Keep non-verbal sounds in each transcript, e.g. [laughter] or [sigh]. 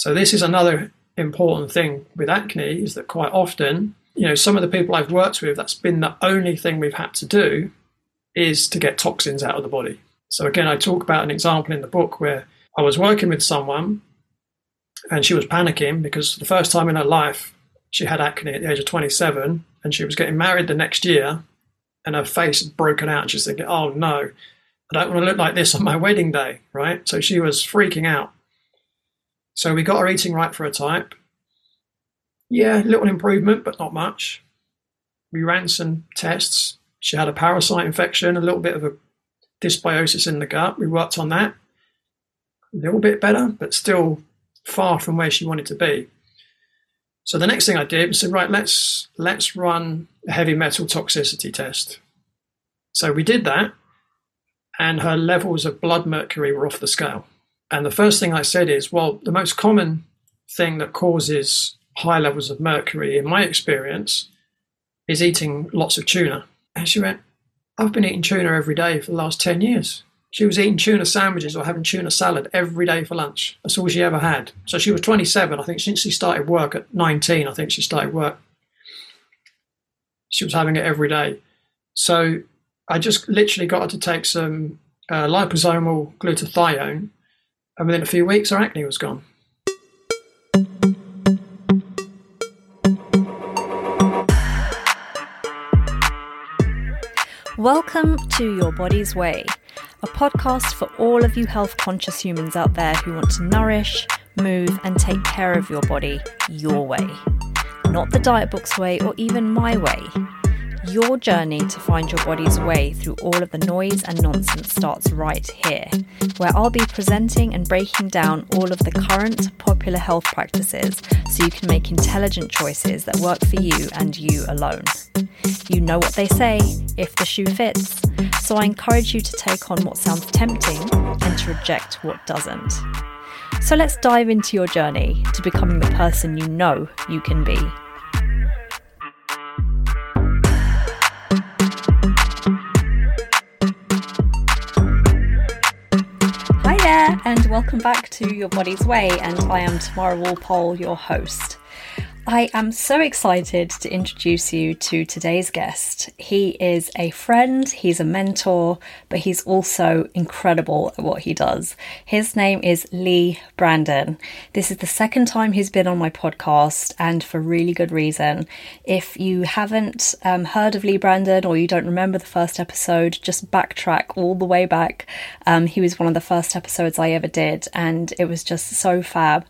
So this is another important thing with acne is that quite often, you know, some of the people I've worked with, that's been the only thing we've had to do is to get toxins out of the body. So again, I talk about an example in the book where I was working with someone and she was panicking because the first time in her life, she had acne at the age of 27 and she was getting married the next year and her face had broken out. And she's thinking, oh no, I don't want to look like this on my wedding day, right? So she was freaking out. So we got her eating right for a type. Yeah, little improvement, but not much. We ran some tests. She had a parasite infection, a little bit of a dysbiosis in the gut. We worked on that. A little bit better, but still far from where she wanted to be. So the next thing I did was say, right, let's let's run a heavy metal toxicity test. So we did that, and her levels of blood mercury were off the scale. And the first thing I said is, well, the most common thing that causes high levels of mercury, in my experience, is eating lots of tuna. And she went, I've been eating tuna every day for the last 10 years. She was eating tuna sandwiches or having tuna salad every day for lunch. That's all she ever had. So she was 27. I think since she started work at 19, I think she started work. She was having it every day. So I just literally got her to take some uh, liposomal glutathione, and within a few weeks, her acne was gone. Welcome to Your Body's Way a podcast for all of you health conscious humans out there who want to nourish, move, and take care of your body your way. Not the diet book's way or even my way. Your journey to find your body's way through all of the noise and nonsense starts right here, where I'll be presenting and breaking down all of the current popular health practices so you can make intelligent choices that work for you and you alone. You know what they say if the shoe fits, so I encourage you to take on what sounds tempting and to reject what doesn't. So let's dive into your journey to becoming the person you know you can be. And welcome back to Your Body's Way. And I am Tamara Walpole, your host. I am so excited to introduce you to today's guest. He is a friend, he's a mentor, but he's also incredible at what he does. His name is Leigh Brandon. This is the second time he's been on my podcast, and for really good reason. If you haven't um, heard of Leigh Brandon or you don't remember the first episode, just backtrack all the way back. Um, he was one of the first episodes I ever did, and it was just so fab.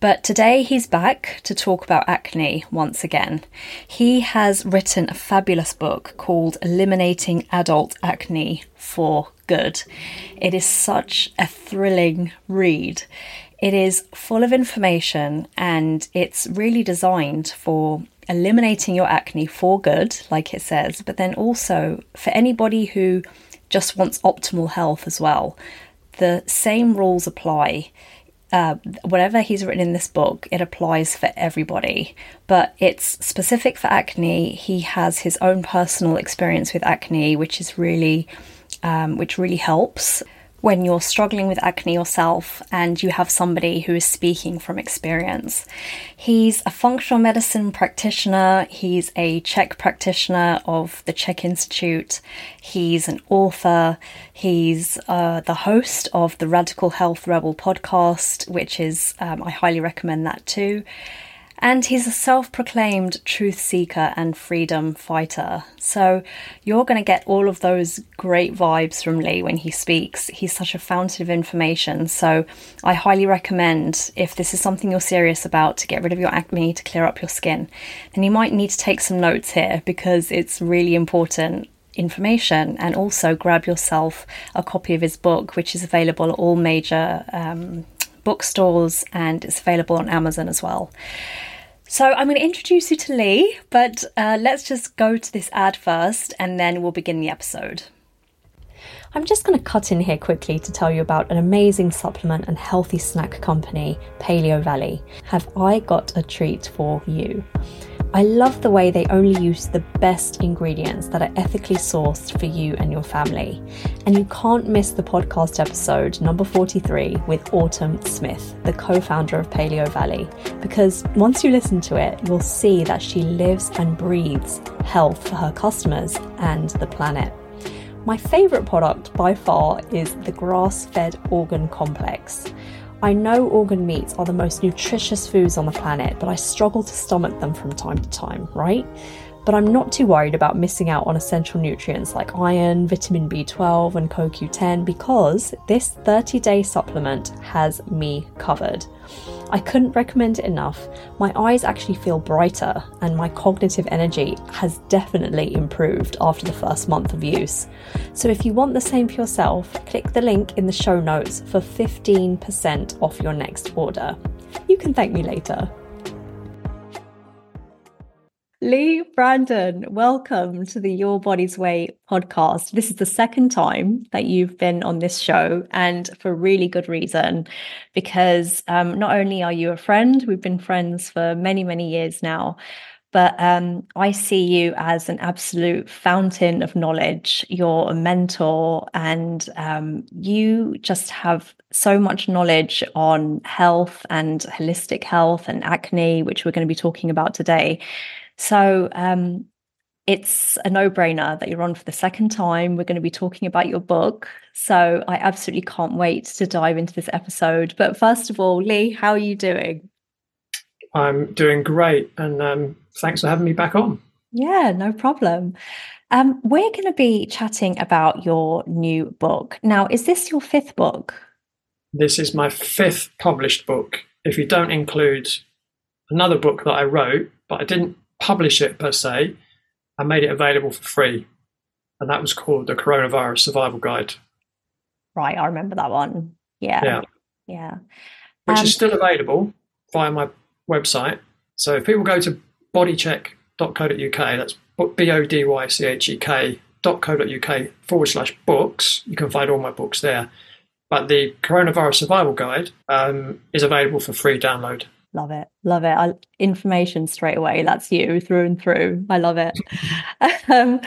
But today he's back to talk about acne once again. He has written a fabulous book called Eliminating Adult Acne for Good. It is such a thrilling read. It is full of information and it's really designed for eliminating your acne for good, like it says, but then also for anybody who just wants optimal health as well. The same rules apply uh, whatever he's written in this book, it applies for everybody, but it's specific for acne. He has his own personal experience with acne, which is really, um, which really helps when you're struggling with acne yourself and you have somebody who is speaking from experience. He's a functional medicine practitioner, he's a CHEK practitioner of the CHEK Institute, he's an author, he's uh, the host of the Radical Health Rebel podcast, which is, um, I highly recommend that too. And he's a self proclaimed truth seeker and freedom fighter. So you're going to get all of those great vibes from Leigh when he speaks. He's such a fountain of information. So I highly recommend, if this is something you're serious about, to get rid of your acne, to clear up your skin. And you might need to take some notes here because it's really important information and also grab yourself a copy of his book which is available at all major um, bookstores and it's available on amazon as well so I'm going to introduce you to Leigh, but uh, let's just go to this ad first and then we'll begin the episode. I'm just going to cut in here quickly to tell you about an amazing supplement and healthy snack company, Paleo Valley. Have I got a treat for you? I love the way they only use the best ingredients that are ethically sourced for you and your family. And you can't miss the podcast episode number 43 with Autumn Smith, the co founder of Paleo Valley, because once you listen to it, you'll see that she lives and breathes health for her customers and the planet. My favourite product by far is the grass fed organ complex. I know organ meats are the most nutritious foods on the planet, but I struggle to stomach them from time to time, right? But I'm not too worried about missing out on essential nutrients like iron, vitamin B12, and CoQ10 because this 30 day supplement has me covered. I couldn't recommend it enough. My eyes actually feel brighter, and my cognitive energy has definitely improved after the first month of use. So, if you want the same for yourself, click the link in the show notes for 15% off your next order. You can thank me later. Leigh Brandon, welcome to the Your Body's Way podcast. This is the second time that you've been on this show, and for really good reason, because um, not only are you a friend, we've been friends for many, many years now, but um, I see you as an absolute fountain of knowledge. You're a mentor, and um, you just have so much knowledge on health and holistic health and acne, which we're going to be talking about today so um, it's a no brainer that you're on for the second time. We're going to be talking about your book. So I absolutely can't wait to dive into this episode. But first of all, Leigh, how are you doing? I'm doing great. And um, thanks for having me back on. Yeah, no problem. Um, we're going to be chatting about your new book. Now, is this your fifth book? This is my fifth published book. If you don't include another book that I wrote, but I didn't publish it per se. I made it available for free, and that was called the Coronavirus Survival Guide. Right, I remember that one. Yeah, yeah, yeah. Which um, is still available via my website. So if people go to bodychek.co.uk, that's b o d y c h e k.co.uk forward slash books, you can find all my books there. But the Coronavirus Survival Guide um, is available for free download. Love it. Love it. I, information straight away. That's you through and through. I love it. [laughs] um,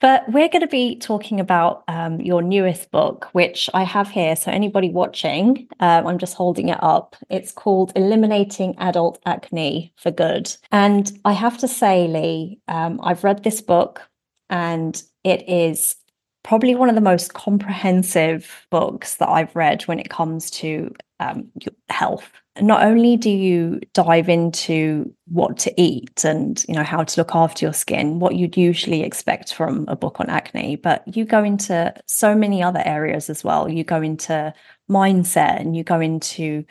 but we're going to be talking about um, your newest book, which I have here. So, anybody watching, um, I'm just holding it up. It's called Eliminating Adult Acne for Good. And I have to say, Leigh, um, I've read this book and it is probably one of the most comprehensive books that I've read when it comes to um, health not only do you dive into what to eat and you know how to look after your skin what you'd usually expect from a book on acne but you go into so many other areas as well. You go into mindset and you go into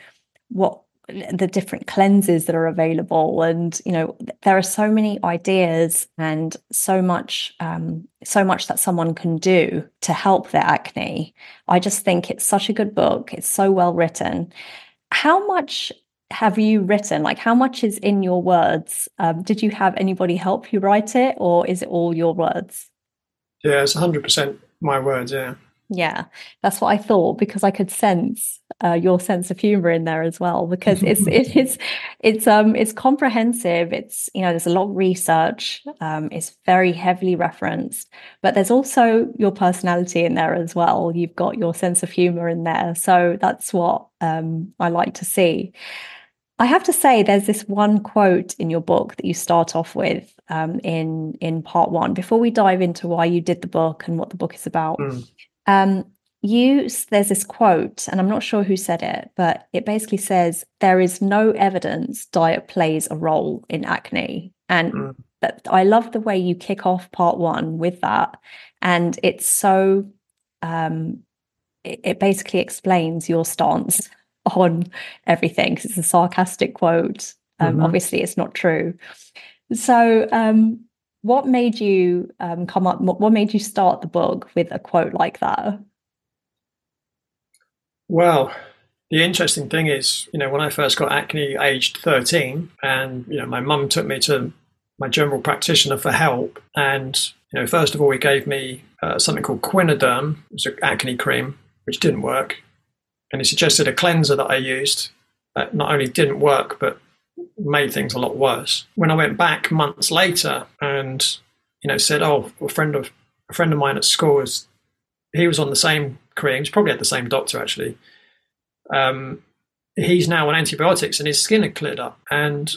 what the different cleanses that are available and you know there are so many ideas and so much um, so much that someone can do to help their acne. I just think it's such a good book. It's so well written how much have you written? Like, how much is in your words? Um, did you have anybody help you write it, or is it all your words? Yeah, it's 100% my words, yeah. Yeah, that's what I thought because I could sense uh, your sense of humor in there as well. Because it's [laughs] it is it's um it's comprehensive. It's you know there's a lot of research. Um, it's very heavily referenced, but there's also your personality in there as well. You've got your sense of humor in there, so that's what um, I like to see. I have to say, there's this one quote in your book that you start off with um, in in part one. Before we dive into why you did the book and what the book is about, mm. Um, you there's this quote, and I'm not sure who said it, but it basically says there is no evidence diet plays a role in acne, and mm. that I love the way you kick off part one with that, and it's so um, it, it basically explains your stance [laughs] on everything because it's a sarcastic quote. Um, mm-hmm. Obviously, it's not true. So, um, what made you um, come up? What made you start the book with a quote like that? Well, the interesting thing is, you know, when I first got acne, aged thirteen, and you know, my mum took me to my general practitioner for help, and you know, first of all, he gave me uh, something called Quinoderm, it was an acne cream, which didn't work, and he suggested a cleanser that I used that not only didn't work but made things a lot worse. When I went back months later and you know said, "Oh, a friend of a friend of mine at school was he was on the same creams, probably had the same doctor actually. Um, he's now on antibiotics and his skin had cleared up. And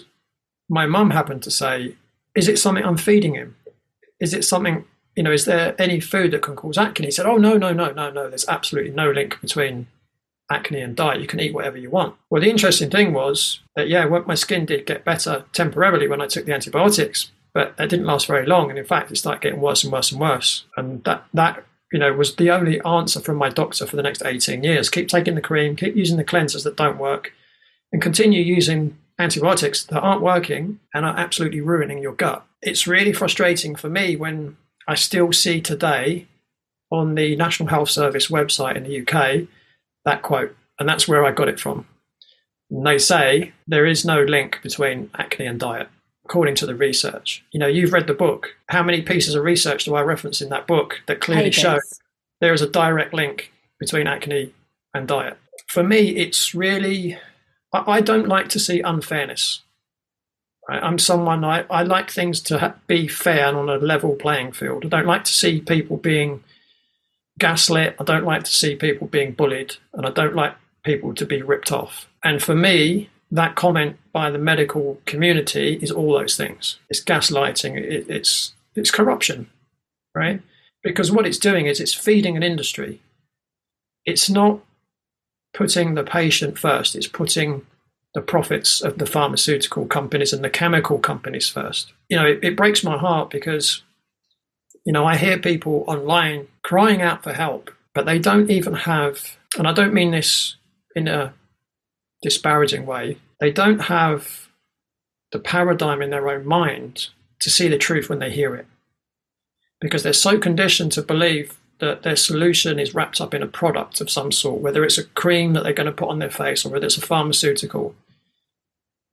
my mum happened to say, "Is it something I'm feeding him? Is it something?" You know, is there any food that can cause acne? He said, "Oh no, no, no, no, no. There's absolutely no link between acne and diet. You can eat whatever you want. Well, the interesting thing was that, yeah, my skin did get better temporarily when I took the antibiotics, but it didn't last very long. And in fact, it started getting worse and worse and worse. And that, that you know, was the only answer from my doctor for the next 18 years. Keep taking the cream, keep using the cleansers that don't work, and continue using antibiotics that aren't working and are absolutely ruining your gut. It's really frustrating for me when I still see today on the National Health Service website in the UK that quote, and that's where I got it from. And they say there is no link between acne and diet, according to the research. You know, you've read the book. How many pieces of research do I reference in that book that clearly Pages. show there is a direct link between acne and diet? For me, it's really, I, don't like to see unfairness. I'm someone, I, I like things to be fair and on a level playing field. I don't like to see people being gaslit. I don't like to see people being bullied, and I don't like people to be ripped off. And for me, that comment by the medical community is all those things. It's gaslighting. It, it's it's corruption, right? Because what it's doing is it's feeding an industry. It's not putting the patient first. It's putting the profits of the pharmaceutical companies and the chemical companies first. You know, it, it breaks my heart because you know, I hear people online crying out for help, but they don't even have, and I don't mean this in a disparaging way, they don't have the paradigm in their own mind to see the truth when they hear it. Because they're so conditioned to believe that their solution is wrapped up in a product of some sort, whether it's a cream that they're going to put on their face or whether it's a pharmaceutical.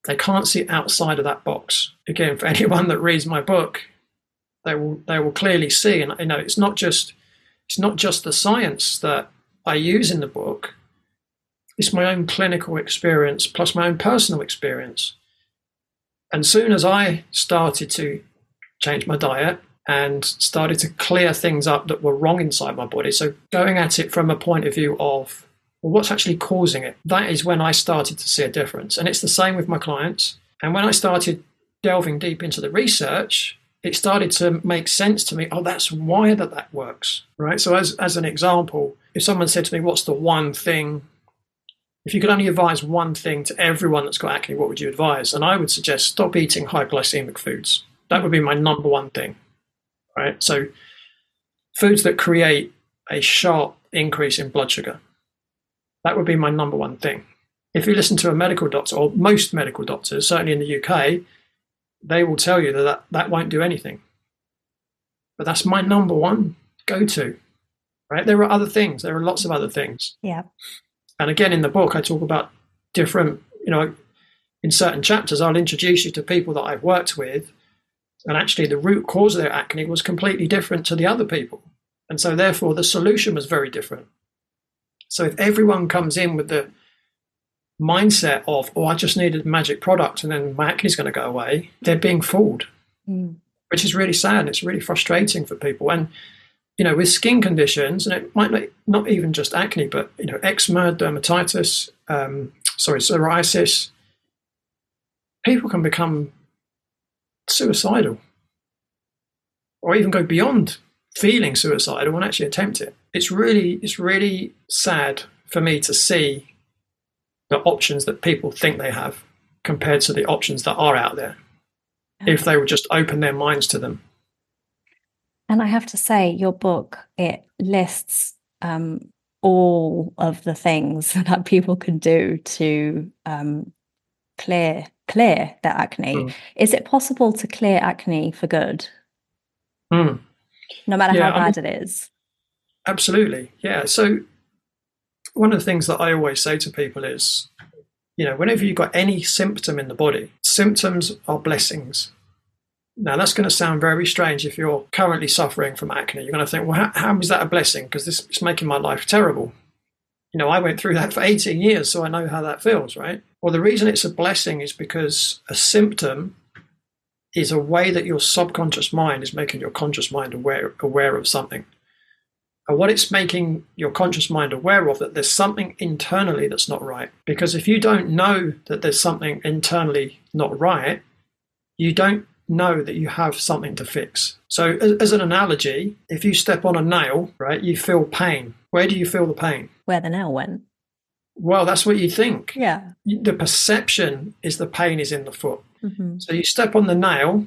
They can't see outside of that box. Again, for [laughs] anyone that reads my book, they will they will clearly see. And you know, it's not just it's not just the science that I use in the book. It's my own clinical experience plus my own personal experience. And soon as I started to change my diet and started to clear things up that were wrong inside my body, so going at it from a point of view of well, what's actually causing it, that is when I started to see a difference. And it's the same with my clients. And when I started delving deep into the research, it started to make sense to me. Oh, that's why that that works, right? So, as as an example, if someone said to me, "What's the one thing?" If you could only advise one thing to everyone that's got acne, what would you advise? And I would suggest stop eating high glycemic foods. That would be my number one thing, right? So, foods that create a sharp increase in blood sugar. That would be my number one thing. If you listen to a medical doctor, or most medical doctors, certainly in the UK, they will tell you that, that that won't do anything. But that's my number one go to. Right? There are other things. There are lots of other things. Yeah. And again, in the book, I talk about different, you know, in certain chapters, I'll introduce you to people that I've worked with. And actually, the root cause of their acne was completely different to the other people. And so, therefore, the solution was very different. So, if everyone comes in with the mindset of, oh, I just needed a magic product and then my acne is going to go away, they're being fooled, mm. which is really sad. It's really frustrating for people. And, you know, with skin conditions, and it might not, not even just acne, but, you know, eczema, dermatitis, um, sorry, psoriasis, people can become suicidal or even go beyond feeling suicidal and actually attempt it. It's really, it's really sad for me to see the options that people think they have compared to the options that are out there if they would just open their minds to them. And I have to say, your book it lists um, all of the things [laughs] that people can do to um, clear clear their acne. Mm. Is it possible to clear acne for good? Mm. No matter yeah, how bad I'm, it is. Absolutely, yeah. So one of the things that I always say to people is, you know, whenever you've got any symptom in the body, symptoms are blessings. Now, that's going to sound very strange if you're currently suffering from acne. You're going to think, well, how, how is that a blessing? Because this is making my life terrible. You know, I went through that for 18 years, so I know how that feels, right? Well, the reason it's a blessing is because a symptom is a way that your subconscious mind is making your conscious mind aware aware of something. And what it's making your conscious mind aware of that there's something internally that's not right. Because if you don't know that there's something internally not right, you don't know that you have something to fix. So, as, an analogy, if you step on a nail, right, you feel pain. Where do you feel the pain? Where the nail went. Well, that's what you think. Yeah. The perception is the pain is in the foot. Mm-hmm. So you step on the nail,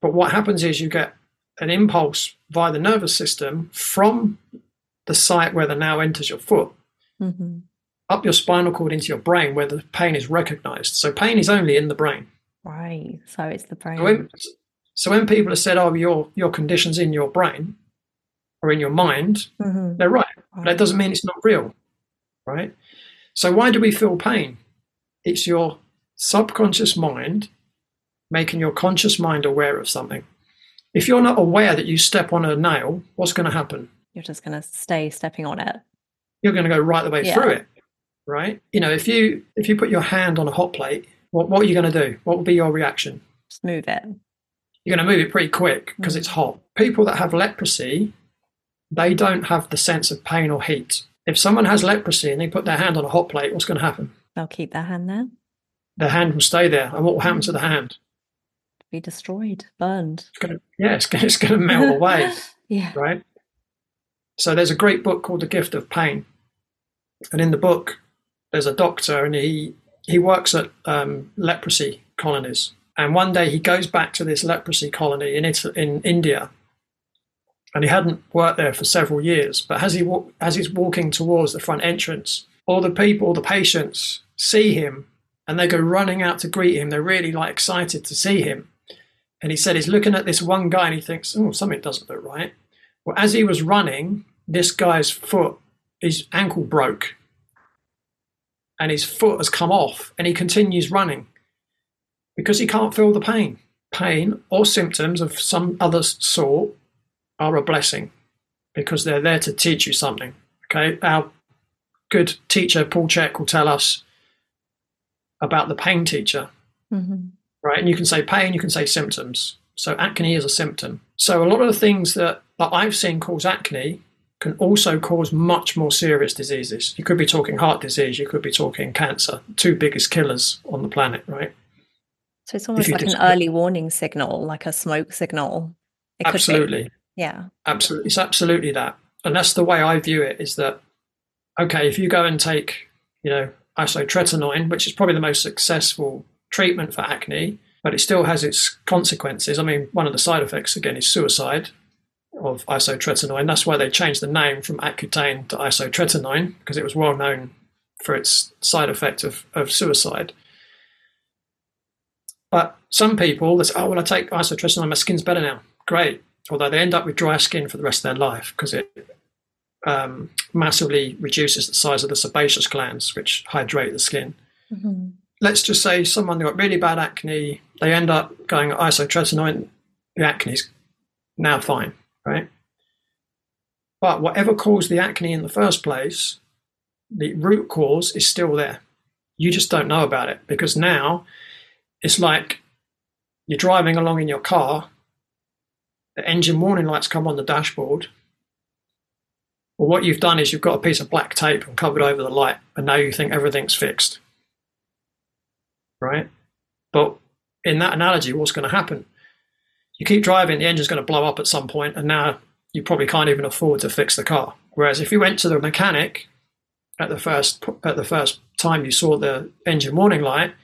but what happens is you get an impulse via the nervous system from the site where the nail enters your foot mm-hmm. up your spinal cord into your brain where the pain is recognized. So pain is only in the brain. Right. So it's the brain. So when, so when people have said, "Oh, your your condition's in your brain or in your mind," mm-hmm. they're right. But that doesn't mean it's not real, right? So why do we feel pain? It's your subconscious mind making your conscious mind aware of something. If you're not aware that you step on a nail, what's going to happen? You're just going to stay stepping on it. You're going to go right the way Yeah. through it, right? You know, if you if you put your hand on a hot plate, what what are you going to do? What will be your reaction? Just move it. You're going to move it pretty quick because Mm. it's hot. People that have leprosy, they don't have the sense of pain or heat. If someone has leprosy and they put their hand on a hot plate, what's going to happen? They'll keep their hand there. Their hand will stay there, and what will happen to the hand? Be destroyed, burned. It's going to yeah, it's going, it's going to melt away. [laughs] Yeah. right? So there's a great book called The Gift of Pain, and in the book, there's a doctor, and he he works at um, leprosy colonies. And one day he goes back to this leprosy colony in Italy, in India, and he hadn't worked there for several years. But as he as he's walking towards the front entrance, all the people, the patients, see him, and they go running out to greet him. They're really like excited to see him. And he said he's looking at this one guy and he thinks, oh, something doesn't look right. Well, as he was running, this guy's foot, his ankle broke. And his foot has come off and he continues running because he can't feel the pain. Pain or symptoms of some other sort are a blessing because they're there to teach you something. Okay. Our good teacher, Paul Chek, will tell us about the pain teacher hmm right? And you can say pain, you can say symptoms. So acne is a symptom. So a lot of the things that, that I've seen cause acne can also cause much more serious diseases. You could be talking heart disease, you could be talking cancer, two biggest killers on the planet, right? So it's almost like an early warning signal, like a smoke signal. It absolutely. Yeah. Absolutely. It's absolutely that. And that's the way I view it is that, okay, if you go and take, you know, isotretinoin, which is probably the most successful treatment for acne, but it still has its consequences. I mean, one of the side effects, again, is suicide of isotretinoin. That's why they changed the name from Accutane to isotretinoin, because it was well known for its side effect of, of suicide. But some people, they say, oh, well, I take isotretinoin, my skin's better now. Great. Although they end up with dry skin for the rest of their life because it um, massively reduces the size of the sebaceous glands, which hydrate the skin. hmm Let's just say someone got really bad acne, they end up going isotretinoin, the acne's now fine, right? But whatever caused the acne in the first place, the root cause is still there. You just don't know about it because now it's like you're driving along in your car, the engine warning lights come on the dashboard. Well, what you've done is you've got a piece of black tape and covered over the light, and now you think everything's fixed. Right? But in that analogy, what's going to happen? You keep driving, the engine's going to blow up at some point, and now you probably can't even afford to fix the car. Whereas if you went to the mechanic at the first at the first time you saw the engine warning light,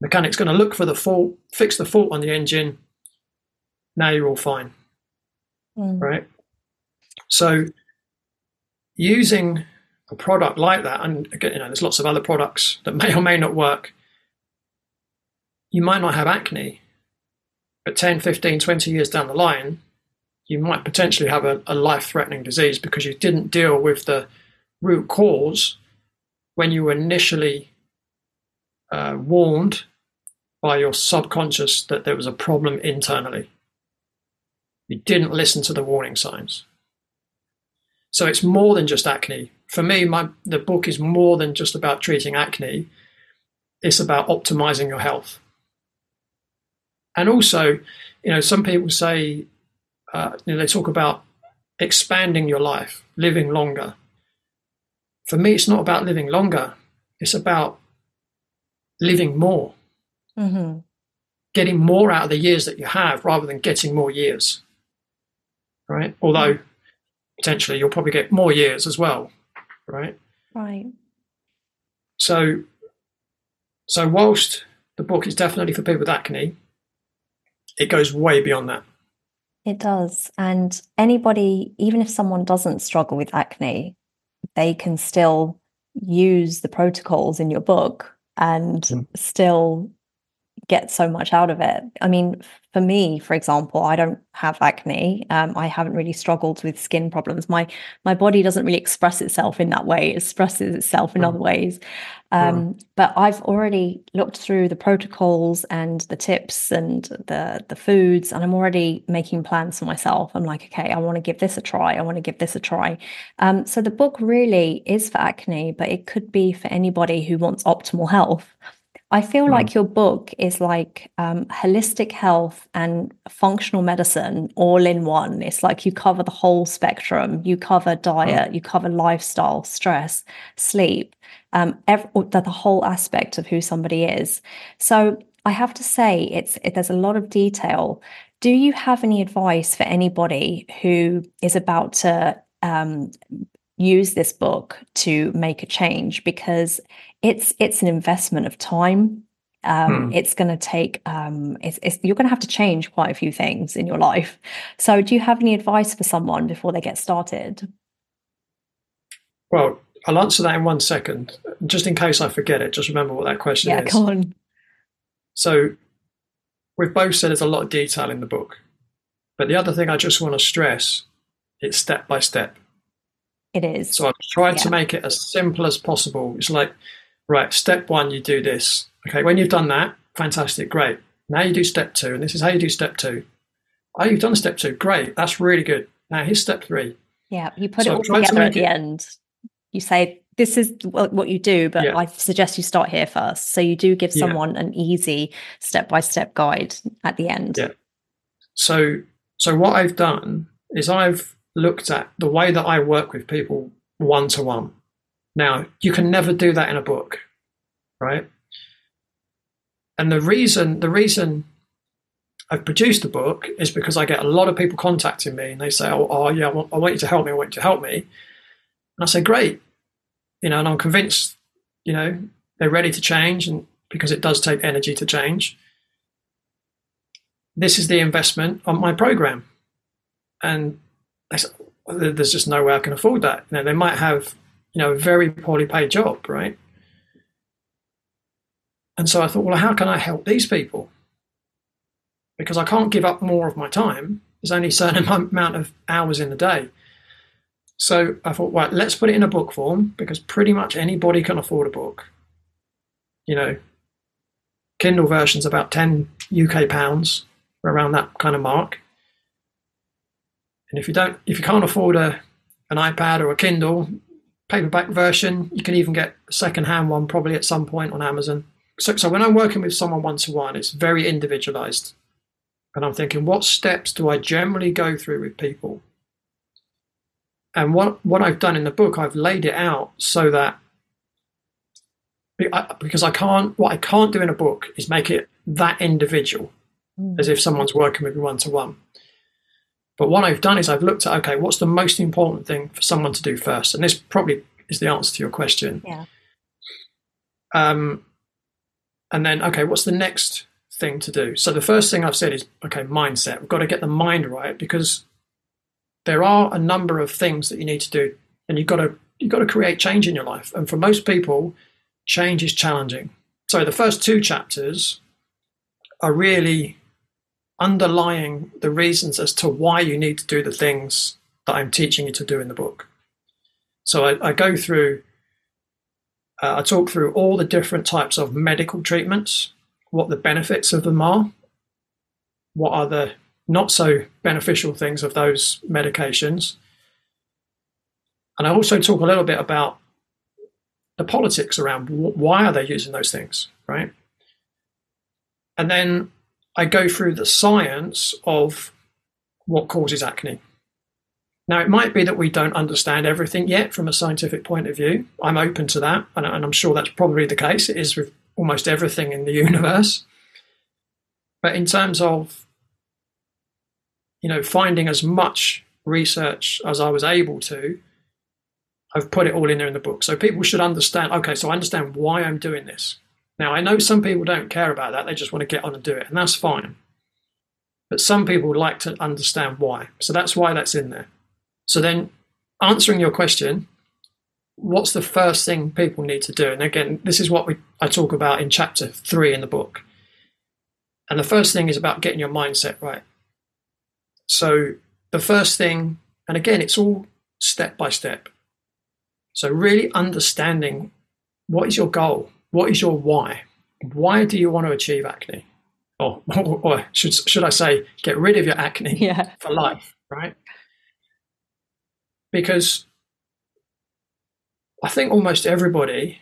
mechanic's going to look for the fault, fix the fault on the engine. Now you're all fine Mm. right? So using a product like that, and again, you know, there's lots of other products that may or may not work. You might not have acne, but 10, 15, 20 years down the line, you might potentially have a, a life threatening disease because you didn't deal with the root cause when you were initially uh, warned by your subconscious that there was a problem internally. You didn't listen to the warning signs. So it's more than just acne for me, my the book is more than just about treating acne. It's about optimizing your health. And also, you know, some people say, uh, you know, they talk about expanding your life, living longer. For me, it's not about living longer. It's about living more, mm-hmm. getting more out of the years that you have rather than getting more years. Right? Although potentially you'll probably get more years as well. Right? Right. So, so whilst the book is definitely for people with acne, it goes way beyond that. It does. And anybody, even if someone doesn't struggle with acne, they can still use the protocols in your book and mm. still get so much out of it. I mean, for me, for example, I don't have acne. Um, I haven't really struggled with skin problems. My my body doesn't really express itself in that way. It expresses itself in mm. other ways. Um, mm. But I've already looked through the protocols and the tips and the the foods, and I'm already making plans for myself. I'm like, okay, I want to give this a try. I want to give this a try. Um, so the book really is for acne, but it could be for anybody who wants optimal health. I feel mm. like your book is like um, holistic health and functional medicine all in one. It's like you cover the whole spectrum. You cover diet, mm. you cover lifestyle, stress, sleep, um, every, the, the whole aspect of who somebody is. So I have to say, it's it, there's a lot of detail. Do you have any advice for anybody who is about to um, use this book to make a change? Because it's it's an investment of time. Um, hmm. it's going to take um, it's, it's, you're going to have to change quite a few things in your life. So do you have any advice for someone before they get started? Well i'll answer that in one second. Just in case i forget it just remember what that question yeah, is. come on. So we've both said there's a lot of detail in the book but the other thing i just want to stress it's step by step. It is. So i've tried yeah. to make it as simple as possible. It's like right, step one, you do this. Okay, when you've done that, fantastic, great. Now you do step two, and this is how you do step two. Oh, you've done step two, great, that's really good. Now here's step three. Yeah, you put so it all together to at the it, end. You say, this is what you do, but yeah. I suggest you start here first. So you do give someone yeah. an easy step by step guide at the end. Yeah. So, so what I've done is I've looked at the way that I work with people one to one. Now, you can never do that in a book, right? And the reason the reason I've produced the book is because I get a lot of people contacting me and they say, "Oh, oh yeah, I want, I want, you to help me. I want you to help me." And I say, "Great," you know, and I'm convinced, you know, they're ready to change, and because it does take energy to change. This is the investment on my program, and there's just no way I can afford that. You know, they might have you know, a very poorly paid job, right? And so I thought, well, how can I help these people? Because I can't give up more of my time. There's only a certain [laughs] amount of hours in the day. So I thought, right, let's put it in a book form because pretty much anybody can afford a book. You know, Kindle version's about 10 UK pounds, around that kind of mark. And if you don't, if you can't afford a an iPad or a Kindle, paperback version. You can even get a second-hand one probably at some point on Amazon. So, so when I'm working with someone one-to-one, it's very individualized. And I'm thinking, what steps do I generally go through with people? And what, what I've done in the book, I've laid it out so that because I can't, what I can't do in a book is make it that individual mm. as if someone's working with me one to one. But what I've done is I've looked at okay, what's the most important thing for someone to do first? And this probably is the answer to your question. Yeah. Um, and then okay, what's the next thing to do? So the first thing I've said is okay, mindset. We've got to get the mind right because there are a number of things that you need to do, and you've got to you've got to create change in your life. And for most people, change is challenging. So the first two chapters are really underlying the reasons as to why you need to do the things that I'm teaching you to do in the book. So I, I go through, uh, I talk through all the different types of medical treatments, what the benefits of them are, what are the not so beneficial things of those medications. And I also talk a little bit about the politics around why are they using those things, right? And then I go through the science of what causes acne. Now, it might be that we don't understand everything yet from a scientific point of view. I'm open to that, and I'm sure that's probably the case. It is with almost everything in the [laughs] universe. But in terms of, you know, finding as much research as I was able to, I've put it all in there in the book. So people should understand, okay, so I understand why I'm doing this. Now, I know some people don't care about that. They just want to get on and do it, and that's fine. But some people like to understand why. So that's why that's in there. So then, answering your question, what's the first thing people need to do? And again, this is what we, I talk about in chapter three in the book. And the first thing is about getting your mindset right. So the first thing, and again, it's all step by step. So really understanding what is your goal? What is your why? Why do you want to achieve acne? Or, or, or should, should I say, get rid of your acne [laughs] yeah. for life, right? Because I think almost everybody,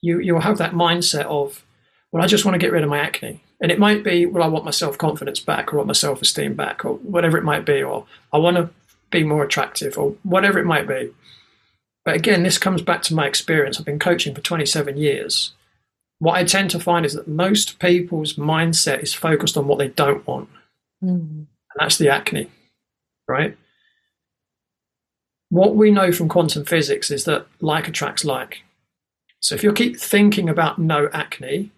you, you'll have that mindset of, well, I just want to get rid of my acne. And it might be, well, I want my self confidence back, or I want my self esteem back, or whatever it might be, or I want to be more attractive, or whatever it might be. But again, this comes back to my experience. I've been coaching for 27 years. What I tend to find is that most people's mindset is focused on what they don't want. Mm. And that's the acne, right? What we know from quantum physics is that like attracts like. So if you keep thinking about no acne,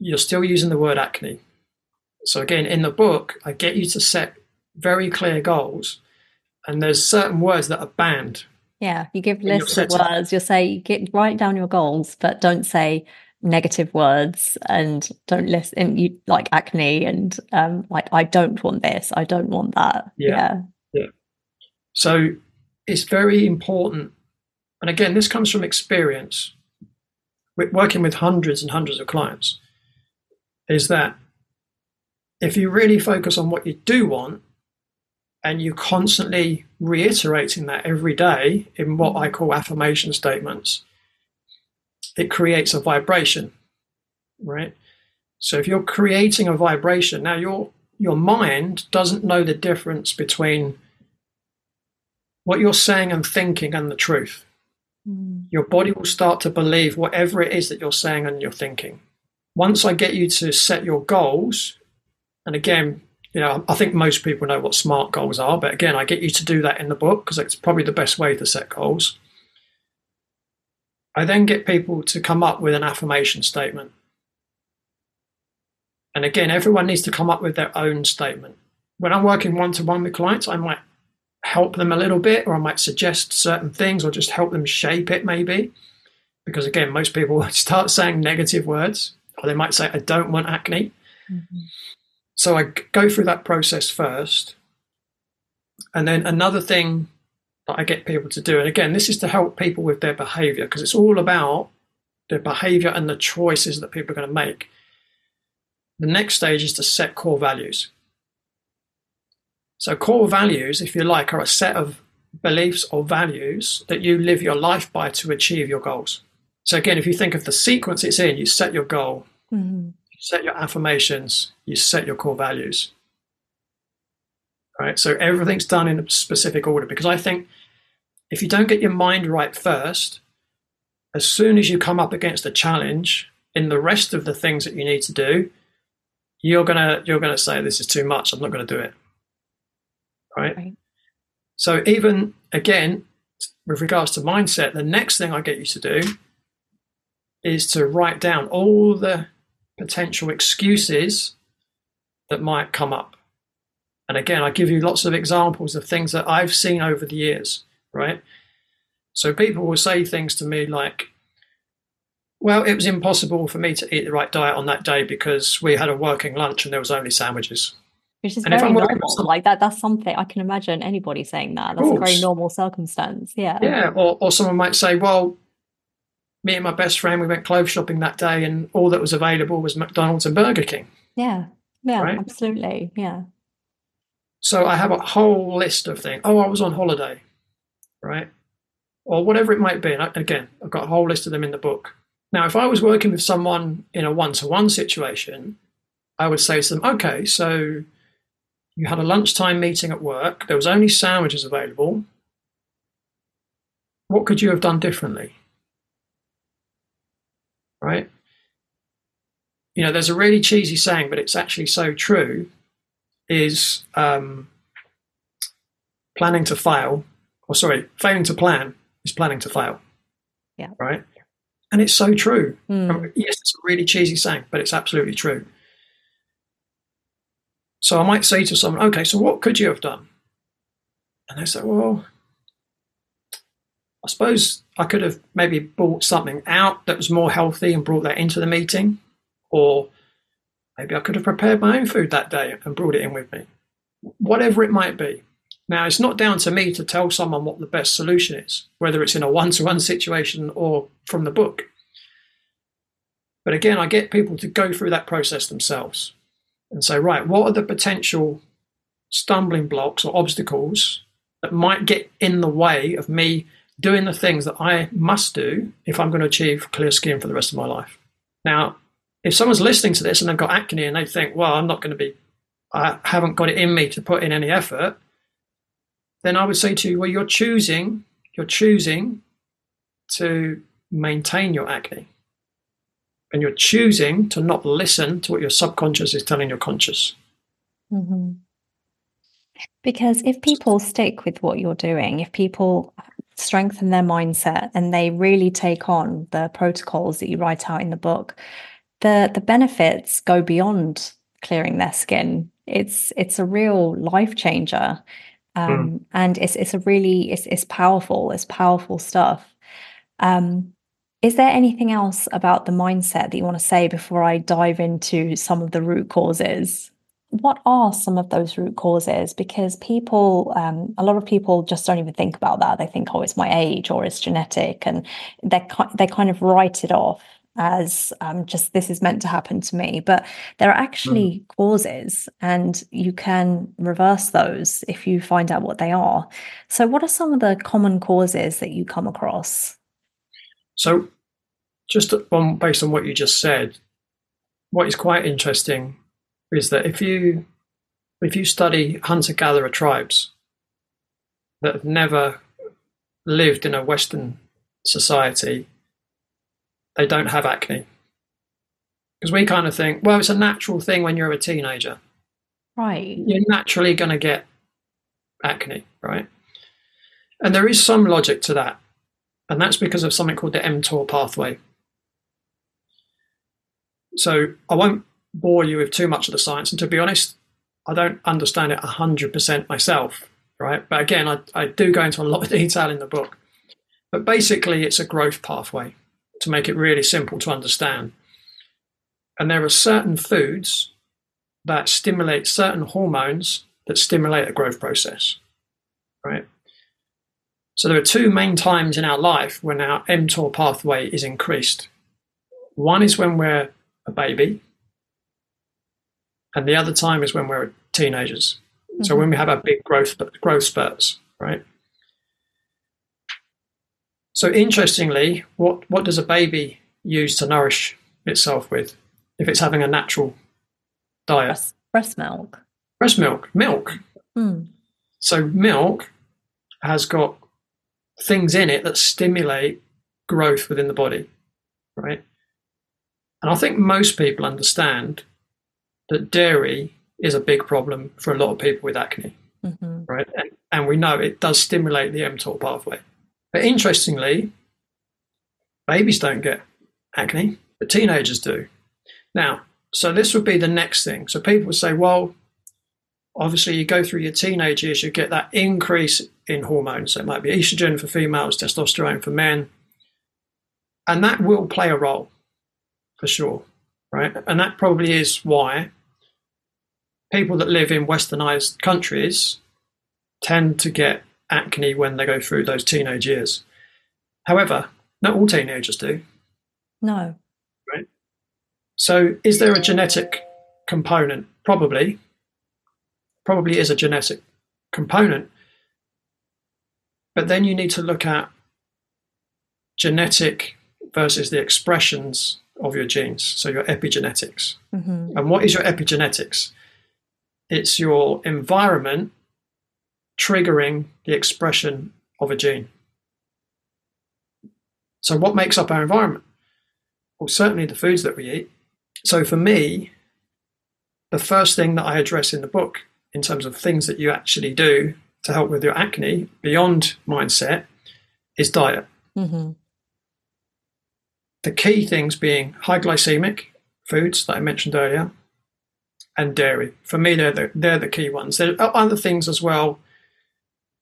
you're still using the word acne. So again, in the book, I get you to set very clear goals, and there's certain words that are banned. Yeah, you give lists of words. You'll say you get write down your goals, but don't say negative words and don't list and you like acne and um like I don't want this, I don't want that. Yeah. Yeah. yeah. So it's very important. And again, this comes from experience. working with hundreds and hundreds of clients is that if you really focus on what you do want and you're constantly reiterating that every day in what I call affirmation statements, it creates a vibration, right? So if you're creating a vibration, now your your mind doesn't know the difference between what you're saying and thinking and the truth. Mm. Your body will start to believe whatever it is that you're saying and you're thinking once I get you to set your goals, and again, you know, I think most people know what SMART goals are, but again, I get you to do that in the book because it's probably the best way to set goals. I then get people to come up with an affirmation statement. And again, everyone needs to come up with their own statement. When I'm working one to one with clients, I might help them a little bit, or I might suggest certain things, or just help them shape it maybe. Because again, most people [laughs] start saying negative words or they might say, I don't want acne. Mm-hmm. So I go through that process first. And then another thing that I get people to do, and again, this is to help people with their behavior because it's all about the behavior and the choices that people are going to make. The next stage is to set core values. So, core values, if you like, are a set of beliefs or values that you live your life by to achieve your goals. So again, if you think of the sequence it's in, you set your goal, mm-hmm. Set your affirmations, you set your core values. Right. So everything's done in a specific order because I think if you don't get your mind right first, as soon as you come up against a challenge in the rest of the things that you need to do, you're gonna you're gonna say this is too much. I'm not gonna do it. Right. right. So even again, with regards to mindset, the next thing I get you to do is to write down all the potential excuses that might come up. And again, I give you lots of examples of things that I've seen over the years, right? So people will say things to me like, well, it was impossible for me to eat the right diet on that day because we had a working lunch and there was only sandwiches. Which is and very normal. Like that, that's something I can imagine anybody saying that. That's a very normal circumstance. Yeah. Yeah. Or, or someone might say, well, me and my best friend, we went clothes shopping that day, and all that was available was McDonald's and Burger King. Yeah, yeah, right? absolutely, yeah. So I have a whole list of things. Oh, I was on holiday. right? Or whatever it might be. And again, I've got a whole list of them in the book. Now, if I was working with someone in a one to one situation, I would say to them, okay, so you had a lunchtime meeting at work, there was only sandwiches available. What could you have done differently? Right? You know, there's a really cheesy saying, but it's actually so true is um, planning to fail, or sorry, failing to plan is planning to fail. Yeah. Right? And it's so true. Mm. Yes, it's a really cheesy saying, but it's absolutely true. So I might say to someone, okay, so what could you have done? And they say, well, I suppose I could have maybe bought something out that was more healthy and brought that into the meeting. Or maybe I could have prepared my own food that day and brought it in with me. Whatever it might be. Now, it's not down to me to tell someone what the best solution is, whether it's in a one to one situation or from the book. But again, I get people to go through that process themselves and say, right, what are the potential stumbling blocks or obstacles that might get in the way of me doing the things that I must do if I'm going to achieve clear skin for the rest of my life? Now, if someone's listening to this and they've got acne and they think, well, I'm not going to be, I haven't got it in me to put in any effort, then I would say to you, well, you're choosing, you're choosing to maintain your acne. And you're choosing to not listen to what your subconscious is telling your conscious. Mm-hmm. Because if people stick with what you're doing, if people strengthen their mindset and they really take on the protocols that you write out in the book, the the benefits go beyond clearing their skin. It's it's a real life changer. Um, mm. and it's it's a really it's it's powerful, it's powerful stuff. Um, is there anything else about the mindset that you want to say before I dive into some of the root causes? What are some of those root causes? Because people, um, a lot of people just don't even think about that. They think, oh, it's my age or it's genetic, and they they kind of write it off as um, just this is meant to happen to me. But there are actually mm. causes, and you can reverse those if you find out what they are. So, what are some of the common causes that you come across? So, just on, based on what you just said, what is quite interesting is that if you if you study hunter gatherer tribes that have never lived in a Western society, they don't have acne. Because we kind of think, well, it's a natural thing when you're a teenager. Right. You're naturally going to get acne, right? And there is some logic to that. And that's because of something called the mTOR pathway. So I won't bore you with too much of the science. And to be honest, I don't understand it 100% myself, right? But again, I, I do go into a lot of [laughs] detail in the book. But basically, it's a growth pathway to make it really simple to understand. And there are certain foods that stimulate certain hormones that stimulate a growth process, right? So there are two main times in our life when our mTOR pathway is increased. One is when we're a baby, and the other time is when we're teenagers. Mm-hmm. So when we have our big growth growth spurts, right? So interestingly, what what does a baby use to nourish itself with if it's having a natural diet? Breast, breast milk. Breast milk, milk. Mm. So milk has got things in it that stimulate growth within the body, right? And I think most people understand that dairy is a big problem for a lot of people with acne, mm-hmm. right? And, and we know it does stimulate the mTOR pathway. But interestingly, babies don't get acne, but teenagers do. Now, so this would be the next thing. So people would say, well, obviously you go through your teenage years, you get that increase in hormones. So it might be estrogen for females, testosterone for men. And that will play a role for sure, right? And that probably is why people that live in westernized countries tend to get acne when they go through those teenage years. However, not all teenagers do. No. Right? So, is there a genetic component? Probably. Probably is a genetic component. but then you need to look at genetic versus the expressions of your genes, so your epigenetics. Mm-hmm. And what is your epigenetics? It's your environment triggering the expression of a gene. So, what makes up our environment? Well, certainly the foods that we eat. So, for me, the first thing that I address in the book, in terms of things that you actually do to help with your acne beyond mindset, is diet. Mm-hmm. The key things being high glycemic foods that I mentioned earlier, and dairy. For me, they're the, they're the key ones. There are other things as well.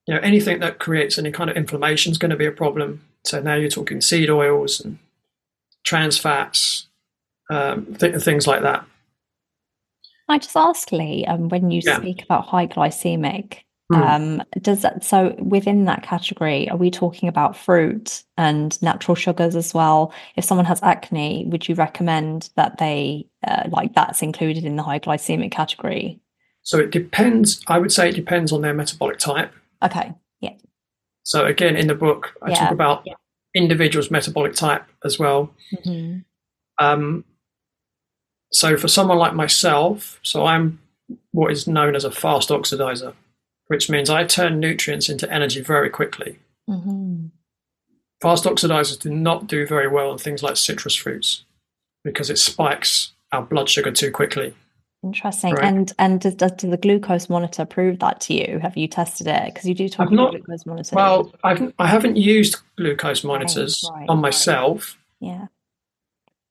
You know, anything that creates any kind of inflammation is going to be a problem. So now you're talking seed oils and trans fats, um, th- things like that. I just ask Leigh, um, when you Yeah. speak about high glycemic, Hmm. um, does that so within that category, are we talking about fruit and natural sugars as well? If someone has acne, would you recommend that they uh, like that's included in the high glycemic category? So it depends. I would say it depends on their metabolic type. Okay, Yeah. So again, in the book, I Yeah. talk about individuals' metabolic type as well. Mhm. Um, so for someone like myself, so I'm what is known as a fast oxidizer, which means I turn nutrients into energy very quickly. Mhm. Fast oxidizers do not do very well on things like citrus fruits because it spikes our blood sugar too quickly. Interesting. Right. And and does, does the glucose monitor prove that to you? Have you tested it? Because you do talk I've about not- glucose monitor. Well, I've, I haven't used glucose monitors right, on right. myself, yeah.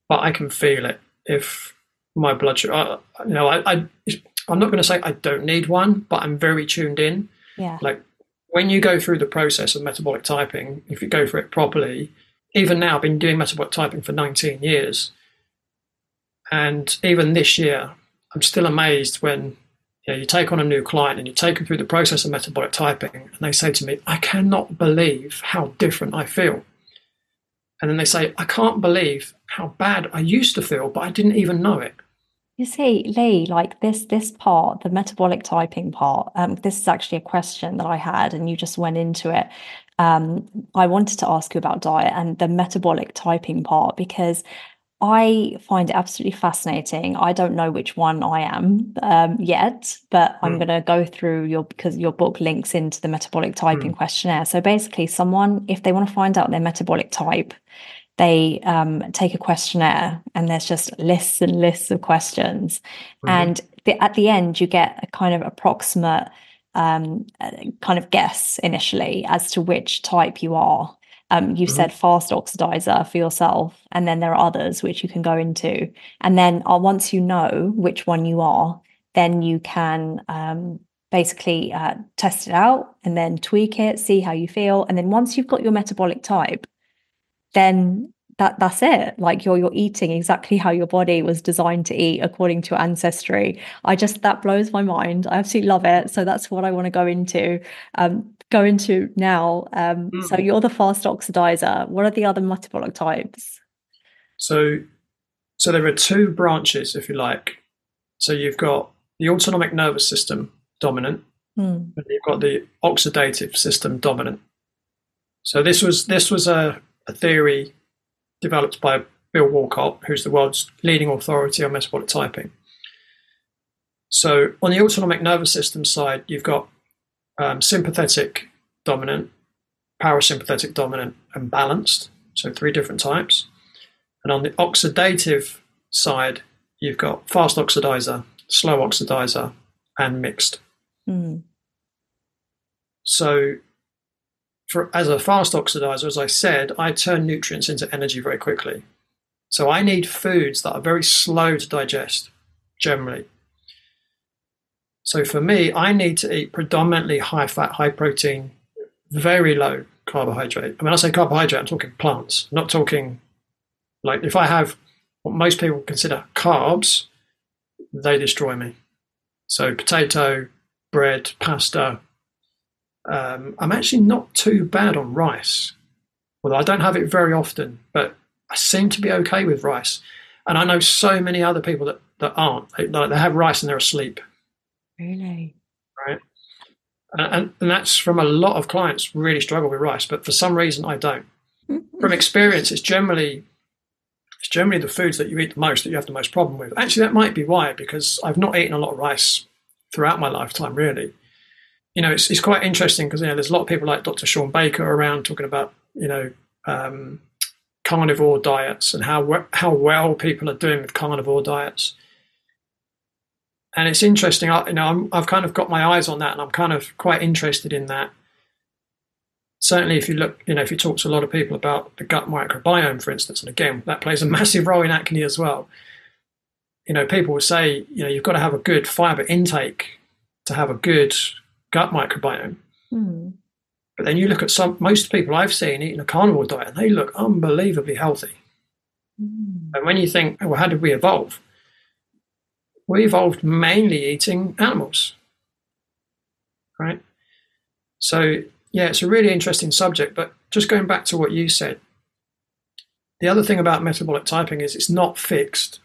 but I can feel it if my blood sugar. Uh, you know, I, I I'm not going to say I don't need one, but I'm very tuned in. Yeah. Like when you go through the process of metabolic typing, if you go for it properly, even now I've been doing metabolic typing for 19 years, and even this year, I'm still amazed when you, know, you take on a new client and you take them through the process of metabolic typing, and they say to me, "I cannot believe how different I feel." And then they say, "I can't believe how bad I used to feel, but I didn't even know it." You see, Leigh, like this this part, the metabolic typing part, um, this is actually a question that I had, and you just went into it. Um, I wanted to ask you about diet and the metabolic typing part because I find it absolutely fascinating. I don't know which one I am um, yet, but I'm Mm. going to go through your because your book links into the metabolic typing questionnaire. So basically, someone if they want to find out their metabolic type, they um, take a questionnaire and there's just lists and lists of questions Mhm. and the, at the end you get a kind of approximate um, uh, kind of guess initially as to which type you are um, you Mhm. said fast oxidizer for yourself and then there are others which you can go into and then uh, once you know which one you are then you can um, basically uh, test it out and then tweak it see how you feel and then once you've got your metabolic type then that that's it like you're you're eating exactly how your body was designed to eat according to ancestry i just that blows my mind i absolutely love it so that's what i want to go into um go into now um so Mm. you're the fast oxidizer what are the other metabolic types So, so there are two branches, if you like. So you've got the autonomic nervous system dominant, Hmm. and you've got the oxidative system dominant. So this was this was a, a theory developed by Bill Wolcott, who's the world's leading authority on metabolic typing. So on the autonomic nervous system side, you've got um, sympathetic dominant, parasympathetic dominant, and balanced. So three different types. And on the oxidative side, you've got fast oxidizer, slow oxidizer, and mixed. Hmm. So, for as a fast oxidizer, as I said, I turn nutrients into energy very quickly. So I need foods that are very slow to digest, generally. So for me, I need to eat predominantly high fat, high protein, very low carbohydrate. And when I say carbohydrate, I'm talking plants, I'm not talking like if I have what most people consider carbs, they destroy me. So potato, bread, pasta. Um, I'm actually not too bad on rice, although I don't have it very often, but I seem to be okay with rice. And I know so many other people that, that aren't. They, like, they have rice and they're asleep. really Right. and, and that's from a lot of clients really struggle with rice, but for some reason I don't. [laughs] From experience, it's generally it's generally the foods that you eat the most that you have the most problem with. Actually, that might be why, because I've not eaten a lot of rice throughout my lifetime, really. You know, it's, it's quite interesting because you know there's a lot of people like Dr. Shawn Baker around talking about you know um, carnivore diets and how how well people are doing with carnivore diets. And it's interesting, I, you know, i have kind of got my eyes on that, and I'm kind of quite interested in that. Certainly, if you look, you know, if you talk to a lot of people about the gut microbiome, for instance, and again, that plays a [laughs] massive role in acne as well. You know, people will say, you know, you've got to have a good fiber intake to have a good gut microbiome. Mm. But then you look at some most people I've seen eating a carnivore diet, and they look unbelievably healthy. Mm. And when you think, well, how did we evolve? We evolved mainly eating animals, right? So yeah, it's a really interesting subject. But just going back to what you said, the other thing about metabolic typing is it's not fixed.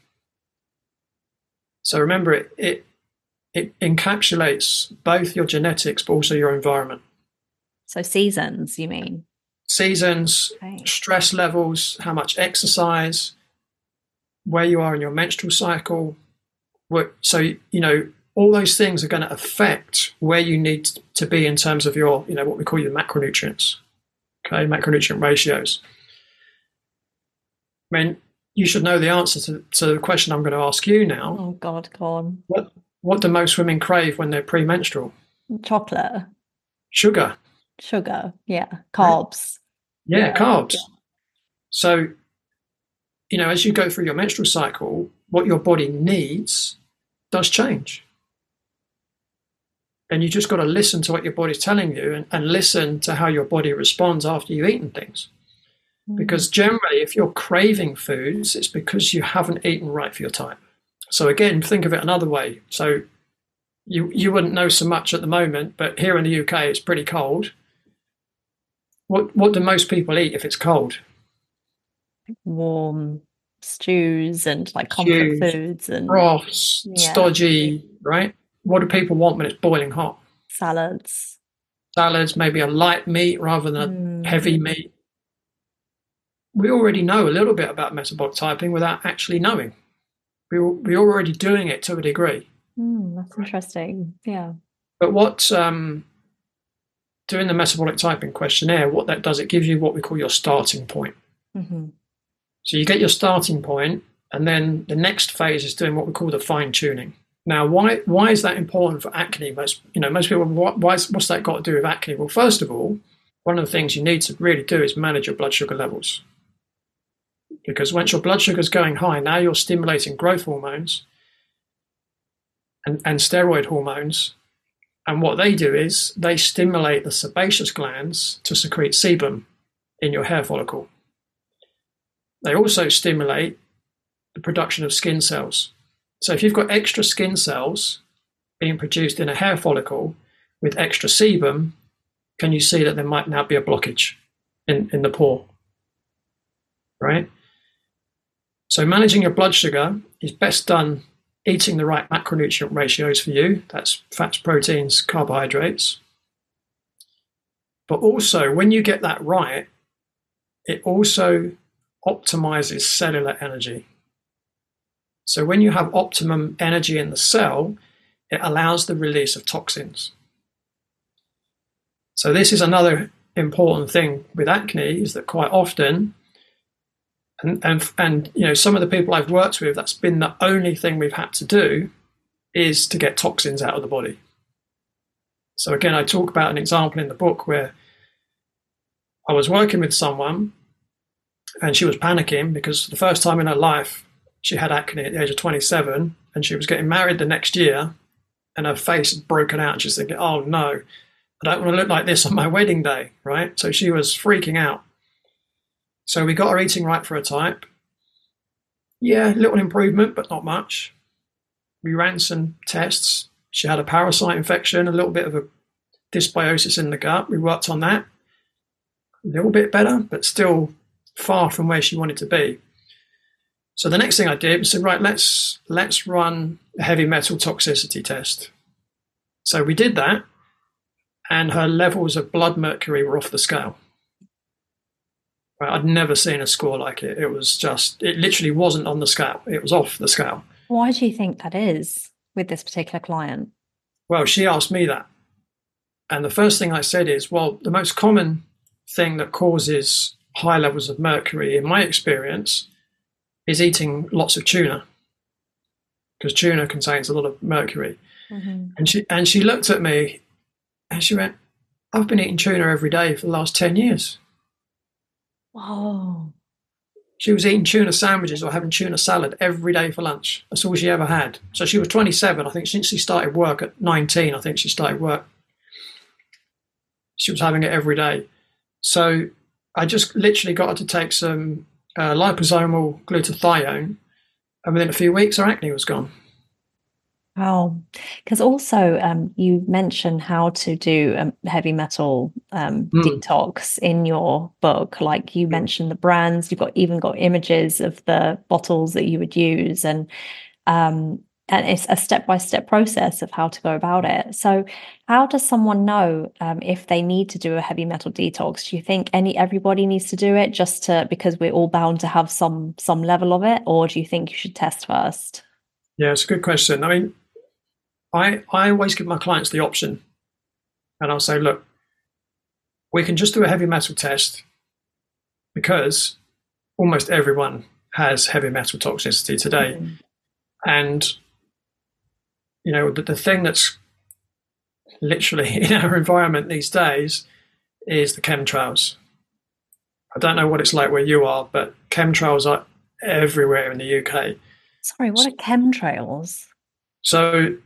So remember, it it, it encapsulates both your genetics but also your environment. So seasons, you mean? Seasons, okay. stress levels, how much exercise, where you are in your menstrual cycle. So you know all those things are going to affect where you need to be in terms of your, you know, what we call your macronutrients. Okay, macronutrient ratios. I mean, you should know the answer to, to the question I'm going to ask you now. Oh God, go on. What what do most women crave when they're premenstrual? Chocolate. Sugar sugar, yeah, carbs. Yeah, yeah. carbs. Yeah. So, you know, as you go through your menstrual cycle, what your body needs does change. And you just got to listen to what your body's telling you and, and listen to how your body responds after you've eaten things. Mm. Because generally, if you're craving foods, it's because you haven't eaten right for your type. So, again, think of it another way. So, you, you wouldn't know so much at the moment, but here in the UK, it's pretty cold. What what do most people eat if it's cold? Warm stews and like comfort stews, foods and broths, yeah. stodgy, right? What do people want when it's boiling hot? Salads. Salads, maybe a light meat rather than mm. heavy meat. We already know a little bit about metabolic typing without actually knowing. We we're already doing it to a degree. Mm, that's interesting. Yeah. But what um, doing the metabolic typing questionnaire, what that does, it gives you what we call your starting point. Mm-hmm. So you get your starting point, and then the next phase is doing what we call the fine tuning. Now, why why is that important for acne? Most you know, most people, why, what's that got to do with acne? Well, first of all, one of the things you need to really do is manage your blood sugar levels, because once your blood sugar is going high, now you're stimulating growth hormones and, and steroid hormones, and what they do is they stimulate the sebaceous glands to secrete sebum in your hair follicle. They also stimulate the production of skin cells. So if you've got extra skin cells being produced in a hair follicle with extra sebum, can you see that there might now be a blockage in, in the pore? Right? So managing your blood sugar is best done eating the right macronutrient ratios for you that's fats, proteins, carbohydrates. But also, when you get that right, it also optimizes cellular energy. So, when you have optimum energy in the cell, it allows the release of toxins. So, this is another important thing with acne is that quite often and, and and you know some of the people I've worked with, that's been the only thing we've had to do is to get toxins out of the body. So again, I talk about an example in the book where I was working with someone and she was panicking because for the first time in her life she had acne at the age of 27 and she was getting married the next year and her face had broken out and she's thinking, oh no, I don't want to look like this on my wedding day, right? So she was freaking out. So we got her eating right for a type. Yeah, little improvement, but not much. We ran some tests. She had a parasite infection, a little bit of a dysbiosis in the gut. We worked on that. A little bit better, but still far from where she wanted to be. So the next thing I did was said, right, let's let's run a heavy metal toxicity test. So we did that, and her levels of blood mercury were off the scale. I'd never seen a score like it. It was just, it literally wasn't on the scale. It was off the scale. Why do you think that is with this particular client? Well, she asked me that. And the first thing I said is, well, the most common thing that causes high levels of mercury, in my experience, is eating lots of tuna because tuna contains a lot of mercury. Mm-hmm. And she and she looked at me and she went, I've been eating tuna every day for the last 10 years. Whoa. She was eating tuna sandwiches or having tuna salad every day for lunch. That's all she ever had. So she was 27. I think since she started work at 19, I think she started work. She was having it every day. So I just literally got her to take some uh, liposomal glutathione, and within a few weeks, her acne was gone. Wow. Because also, um, you mentioned how to do a heavy metal um, mm. detox in your book. Like you mentioned the brands, you've got even got images of the bottles that you would use, and um, and it's a step by step process of how to go about it. So, how does someone know um, if they need to do a heavy metal detox? Do you think any everybody needs to do it just to because we're all bound to have some some level of it, or do you think you should test first? Yeah, it's a good question. I mean, I I always give my clients the option, and I'll say, look, we can just do a heavy metal test because almost everyone has heavy metal toxicity today, mm-hmm. and you know, the, the thing that's literally [laughs] in our environment these days is the chemtrails. I don't know what it's like where you are, but chemtrails are everywhere in the UK. Sorry, what are chemtrails? So,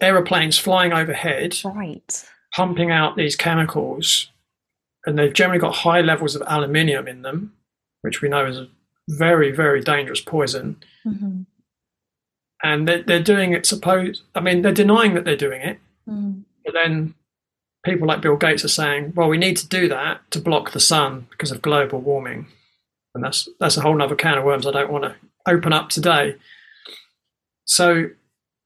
aeroplanes flying overhead, right, pumping out these chemicals, and they've generally got high levels of aluminium in them, which we know is a very, very dangerous poison. Mm-hmm and they're, they're doing it. Suppose I mean they're denying that they're doing it, mm. but then people like Bill Gates are saying, well, we need to do that to block the sun because of global warming, and that's that's a whole other can of worms I don't want to open up today. So,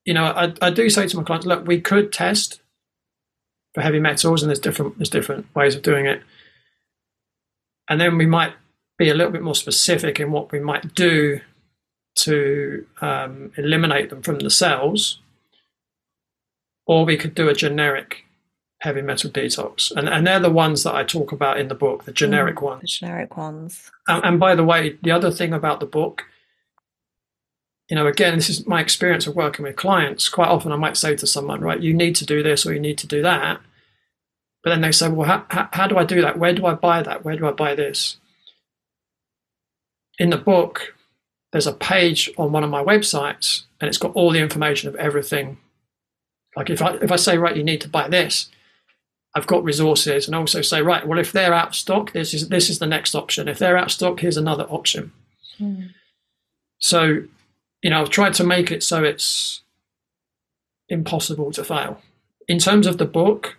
you know, I, I do say to my clients, look, we could test for heavy metals, and there's different there's different ways of doing it, and then we might be a little bit more specific in what we might do to um, eliminate them from the cells, or we could do a generic heavy metal detox. And, and they're the ones that I talk about in the book, the generic mm, ones. The generic ones. And, and by the way, the other thing about the book, you know, again, this is my experience of working with clients. Quite often I might say to someone, right, you need to do this or you need to do that. But then they say, well, how, how, how do I do that? Where do I buy that? Where do I buy this? In the book, there's a page on one of my websites and it's got all the information of everything. Like if I if I say right, you need to buy this, I've got resources and also say right, well if they're out of stock, this is this is the next option. If they're out of stock, here's another option. Mm. So, you know, I've tried to make it so it's impossible to fail. In terms of the book,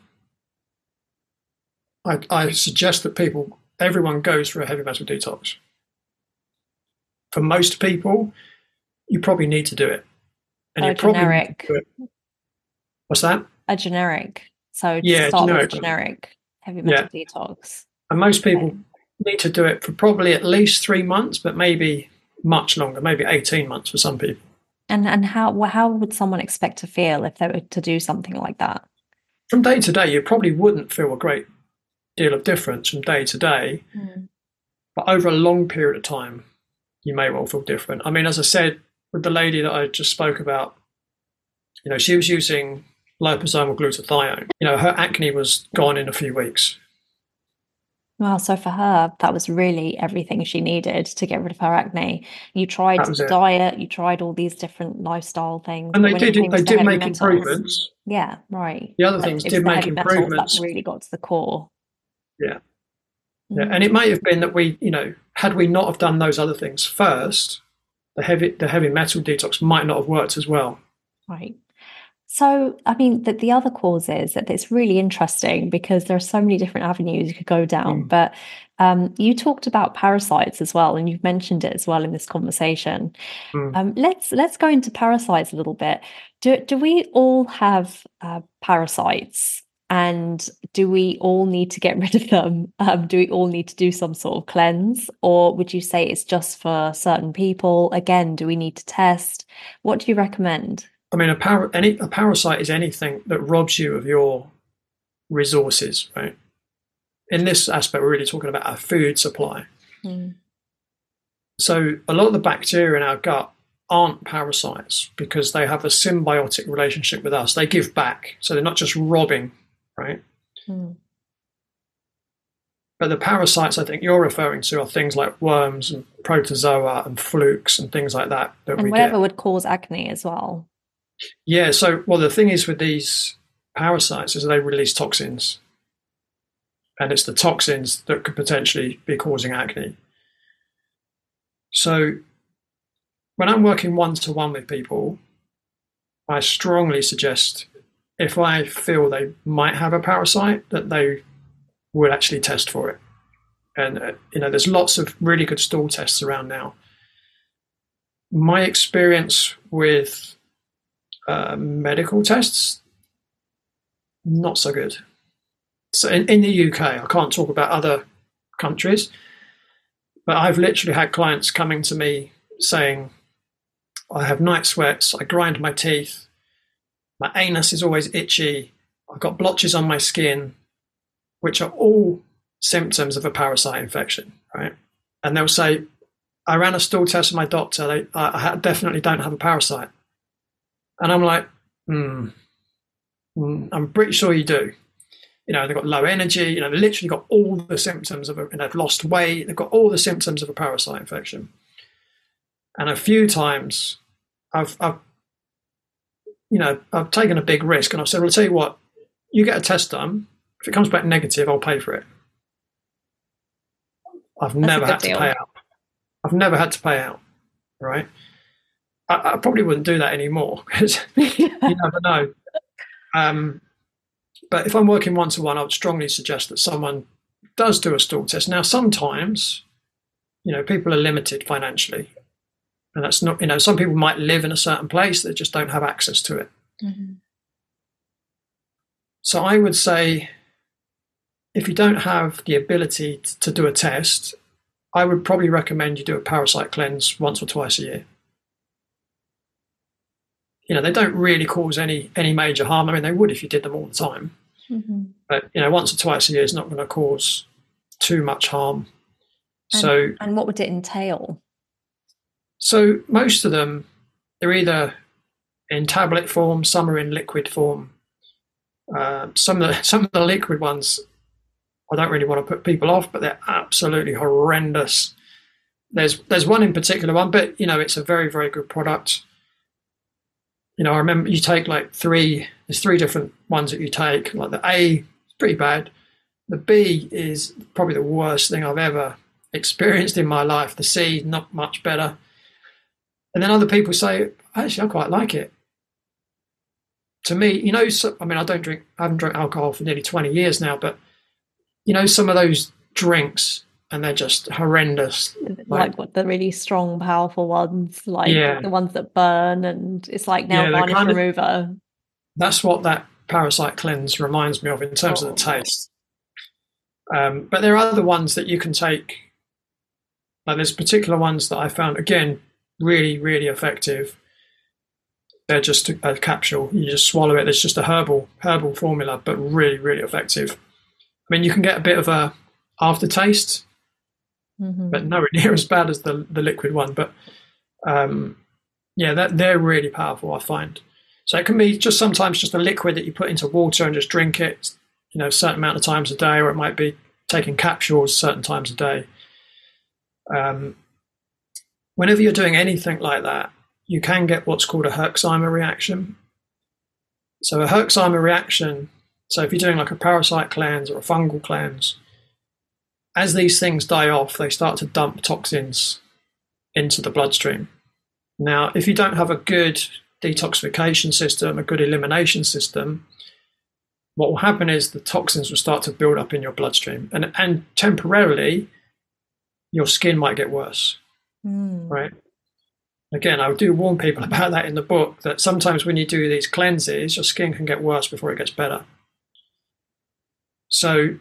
I, I suggest that people, everyone goes for a heavy metal detox for most people, you probably need to do it. And you generic. What's that? A generic. So yeah, start generic. with generic heavy metal yeah. detox. And most people okay. need to do it for probably at least three months, but maybe much longer, maybe eighteen months for some people. And and how how would someone expect to feel if they were to do something like that? From day to day, you probably wouldn't feel a great deal of difference from day to day, mm. but over a long period of time, you may well feel different. I mean, as I said, with the lady that I just spoke about, you know, she was using liposomal glutathione. You know, her acne was gone in a few weeks. Well, so for her, that was really everything she needed to get rid of her acne. You tried diet, you tried all these different lifestyle things, and they did. They did make metals, improvements. Yeah, right. The other but things did make improvements. that really got to the core. Yeah, yeah, and it mm. may have been that we, you know, had we not have done those other things first, the heavy the heavy metal detox might not have worked as well. Right. So, I mean, the, the other cause is that it's really interesting because there are so many different avenues you could go down. Mm. But um, you talked about parasites as well, and you've mentioned it as well in this conversation. Mm. Um, let's let's go into parasites a little bit. Do do we all have uh, parasites? And do we all need to get [laughs] rid of them? Um, do we all need to do some sort of cleanse? Or would you say it's just for certain people? Again, do we need to test? What do you recommend? I mean, a, par- any, a parasite is anything that robs you of your resources, right? In this aspect, we're really talking about our food supply. Mm. So, a lot of the bacteria in our gut aren't parasites because they have a symbiotic relationship with us. They give back. So, they're not just robbing, right? Mm. But the parasites I think you're referring to are things like worms and protozoa and flukes and things like that. that and whatever get. would cause acne as well. Yeah. So, well, the thing is with these parasites is they release toxins, and it's the toxins that could potentially be causing acne. So, when I'm working one to one with people, I strongly suggest if I feel they might have a parasite, that they would actually test for it. And uh, you know, there's lots of really good stool tests around now. My experience with uh, medical tests, not so good. So in, in the UK, I can't talk about other countries, but I've literally had clients coming to me saying, I have night sweats, I grind my teeth, my anus is always itchy, I've got blotches on my skin, which are all symptoms of a parasite infection, right? And they'll say, I ran a stool test with my doctor, they, I, I definitely don't have a parasite. And I'm like, hmm, mm, I'm pretty sure you do. You know, they've got low energy, you know, they've literally got all the symptoms of a, you know, they've lost weight, they've got all the symptoms of a parasite infection. And a few times I've, I've you know, I've taken a big risk and I've said, well, I'll tell you what, you get a test done. If it comes back negative, I'll pay for it. I've That's never had deal. to pay out. I've never had to pay out, right? I, I probably wouldn't do that anymore [laughs] because you never know. Um, but if I'm working one to one, I would strongly suggest that someone does do a stool test. Now, sometimes, you know, people are limited financially, and that's not, you know, some people might live in a certain place that just don't have access to it. Mm-hmm. So I would say, if you don't have the ability to do a test, I would probably recommend you do a parasite cleanse once or twice a year you know, they don't really cause any any major harm. I mean, they would if you did them all the time, mm-hmm. but you know, once or twice a year is not going to cause too much harm. And, so, and what would it entail? So, most of them, they're either in tablet form, some are in liquid form. Uh, some of the [laughs] some of the liquid ones, I don't really want to put people off, but they're absolutely horrendous. There's there's one in particular one, but you know, it's a very very good product you know, I remember you take like three, there's three different ones that you take. Like the A is pretty bad. The B is probably the worst thing I've ever experienced in my life. The C, not much better. And then other people say, actually, I quite like it. To me, you know, so, I mean, I don't drink, I haven't drunk alcohol for nearly 20 years now, but you know, some of those drinks and they're just horrendous. Like, like, what the really strong, powerful ones, like yeah. the ones that burn, and it's like nail yeah, varnish kind of, remover. That's what that parasite cleanse reminds me of in terms oh. of the oh. taste. Um, but there are other ones that you can take. Like there's particular ones that I found again really, really effective. They're just a, a capsule. You just swallow it. It's just a herbal herbal formula, but really, really effective. I mean, you can get a bit of a aftertaste mm-hmm. but nowhere [laughs] near as bad as the the liquid one. But um, yeah, that they're really powerful. I find. So it can be just sometimes just a liquid that you put into water and just drink it, you know, a certain amount of times a day, or it might be taking capsules certain times a day. Um, whenever you're doing anything like that, you can get what's called a Herxheimer reaction. So a Herxheimer reaction. So if you're doing like a parasite cleanse or a fungal cleanse, as these things die off, they start to dump toxins into the bloodstream. Now, if you don't have a good detoxification system, a good elimination system, what will happen is the toxins will start to build up in your bloodstream, and and temporarily, your skin might get worse. Mm. Right. Again, I do warn people [laughs] about that in the book that sometimes when you do these cleanses, your skin can get worse before it gets better. So,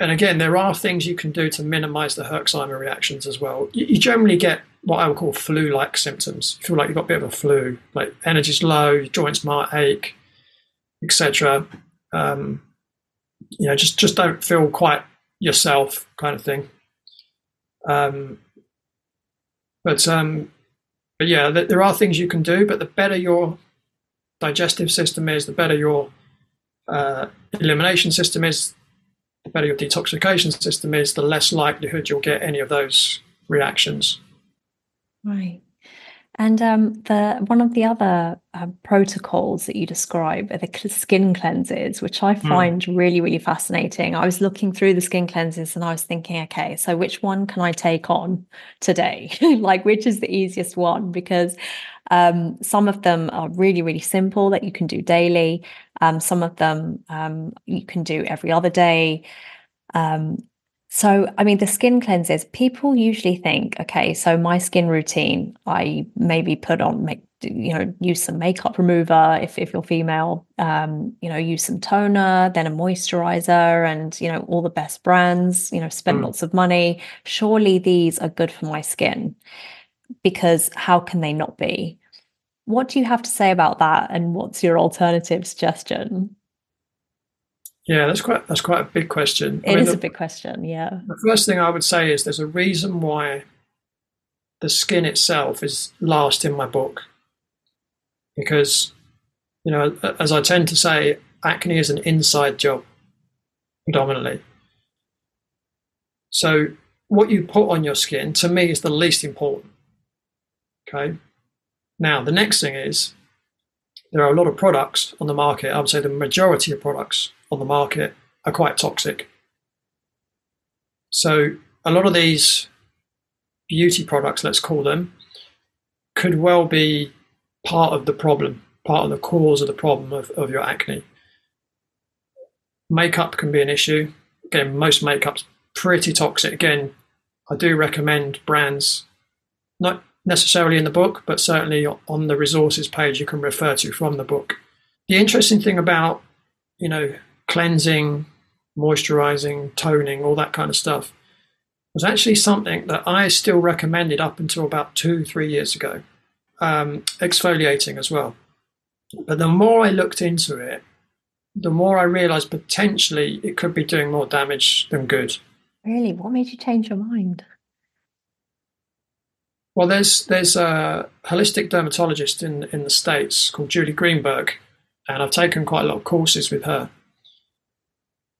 and again, there are things you can do to minimize the Herxheimer reactions as well. You, you generally get what I would call flu-like symptoms. You feel like you've got a bit of a flu, like energy's low, your joints might ache, etc. Um, you know, just just don't feel quite yourself, kind of thing. Um, but um, but yeah, there are things you can do. But the better your digestive system is, the better your uh, elimination system is, the better your detoxification system is, the less likelihood you'll get any of those reactions. Right. And um, the one of the other uh, protocols that you describe are the skin cleanses, which I hmm. find mm. really, really fascinating. I was looking through the skin cleanses and I was thinking, okay, so which one can I take on today? [laughs] like, which is the easiest one? Because um, some of them are really, really simple that you can do daily. Um, some of them um, you can do every other day. Um, so, I mean, the skin cleanses, people usually think, okay, so my skin routine, I maybe put on, make, you know, use some makeup remover if, if you're female, um, you know, use some toner, then a moisturizer, and, you know, all the best brands, you know, spend mm. lots of money. Surely these are good for my skin because how can they not be? What do you have to say about that? And what's your alternative suggestion? Yeah, that's quite that's quite a big question. It I mean, is the, a big question. Yeah. The first thing I would say is there's a reason why the skin itself is last in my book, because you know, as I tend to say, acne is an inside job predominantly. So what you put on your skin to me is the least important. Okay. Now the next thing is there are a lot of products on the market. I would say the majority of products on the market are quite toxic. So a lot of these beauty products, let's call them, could well be part of the problem, part of the cause of the problem of, of your acne. Makeup can be an issue. Again, most makeup's pretty toxic. Again, I do recommend brands, not necessarily in the book, but certainly on the resources page you can refer to from the book. The interesting thing about, you know, cleansing, moisturizing, toning, all that kind of stuff, was actually something that I still recommended up until about two, three years ago. Um, exfoliating as well. But the more I looked into it, the more I realized potentially it could be doing more damage than good. Really? What made you change your mind? Well, there's there's a holistic dermatologist in in the states called Julie Greenberg, and I've taken quite a lot of courses with her.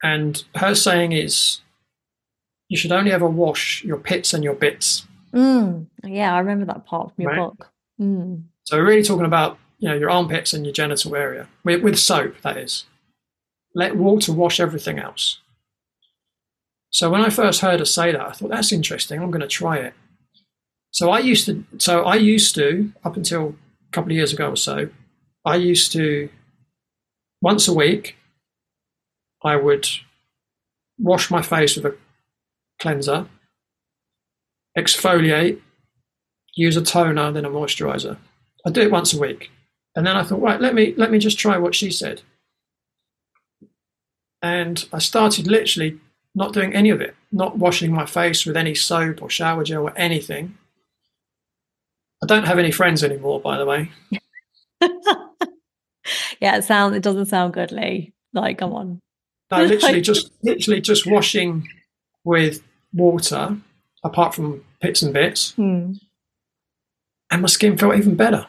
And her saying is, you should only ever wash your pits and your bits. Mm, yeah, I remember that part from your right? book. Mm. So we're really talking about you know your armpits and your genital area with, with soap. That is, let water wash everything else. So when I first heard her say that, I thought that's interesting. I'm going to try it. So I used to. So I used to up until a couple of years ago or so. I used to once a week I would wash my face with a cleanser, exfoliate, use a toner, then a moisturizer. I do it once a week. And then I thought, right, let me let me just try what she said. And I started literally not doing any of it, not washing my face with any soap or shower gel or anything. I don't have any friends anymore, by the way. [laughs] yeah, it sounds it doesn't sound good, Leigh. Like, come on. No, literally [laughs] just literally just washing with water, apart from bits and bits, hmm. and my skin felt even better.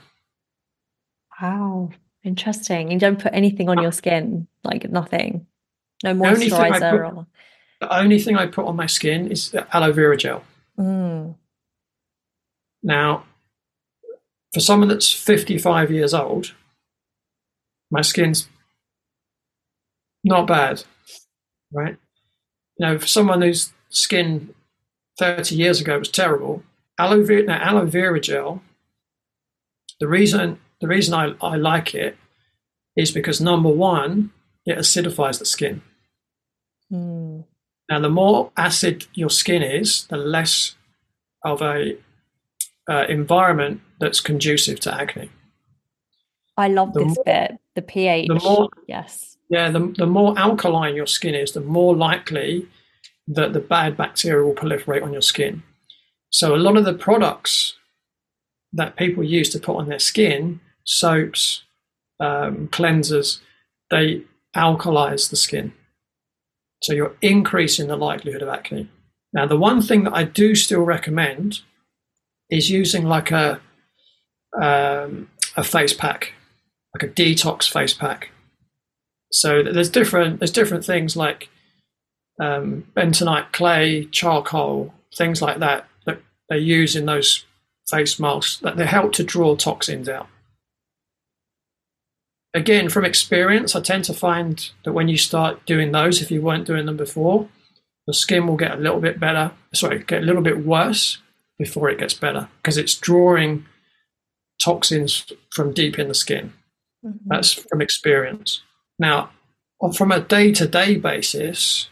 Wow, interesting. You don't put anything on your skin, like nothing, no moisturizer. Put, or... The only thing I put on my skin is aloe vera gel. Mm. Now, for someone that's fifty-five years old, my skin's not bad, right? You know, for someone whose skin 30 years ago was terrible, aloe vera, now, aloe vera gel, the reason the reason I, I like it is because number one, it acidifies the skin. Mm. Now, the more acid your skin is, the less of a uh, environment that's conducive to acne. I love The this more- bit. The pH. the more yes. yeah, the, the more alkaline your skin is, the more likely that the bad bacteria will proliferate on your skin. So a lot of the products that people use to put on their skin, soaps, um, cleansers, they alkalize the skin. So you're increasing the likelihood of acne. Now, the one thing that I do still recommend is using like a um, a face pack, like a detox face pack. So there's different there's different things like um, bentonite clay, charcoal, things like that that they use in those face masks that they help to draw toxins out. Again, from experience, I tend to find that when you start doing those, if you weren't doing them before, the skin will get a little bit better. Sorry, get a little bit worse before it gets better because it's drawing toxins from deep in the skin. Mhm. That's from experience. Now, on- from a day to day basis,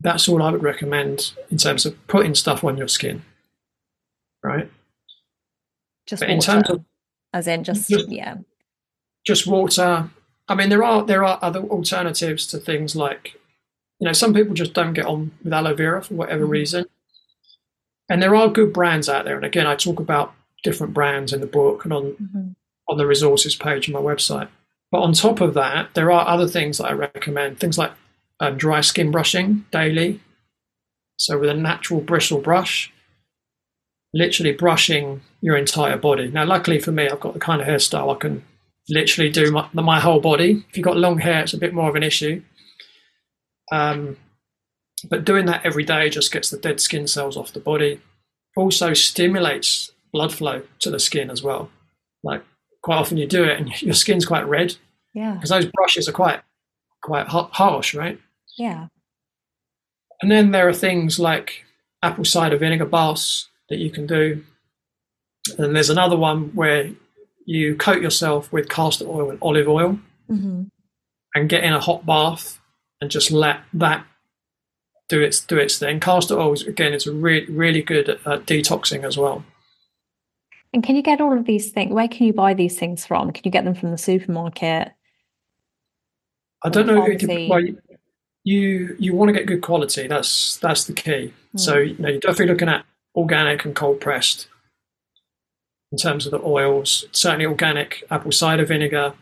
that's all I would recommend in terms of putting stuff on your skin. Right? Just But in terms of as in just, Just- yeah. just water. I mean, there are there are other alternatives to things like, you know, some people just don't get on with aloe vera for whatever Mhm. reason, and there are good brands out there. And again, I talk about different brands in the book and on Mhm. on the resources page on my website. But on top of that, there are other things that I recommend. Things like um, dry skin brushing daily. So with a natural bristle brush, literally brushing your entire body. Now, luckily for me, I've got the kind of hairstyle I can literally do my, my whole body. If you've got long hair, it's a bit more of an issue. Um, but doing that every day just gets the dead skin cells off the body. Also stimulates blood flow to the skin as well. Like quite often you do it and your skin's quite red Yeah. because those brushes are quite quite ha- harsh, right? Yeah. And then there are things like apple cider vinegar baths that you can do. And there's another one where you coat yourself with castor oil and olive oil hmm and get in a hot bath and just let that do its do its thing. Castor oil is, again is really really good at, at detoxing as well. And can you get all of these things? Where can you buy these things from? Can you get them from the supermarket? I don't know. You, well, you- you want to get good quality. That's that's the key. So you know, you're definitely looking at organic and cold pressed in terms of the oils. Certainly organic apple cider vinegar.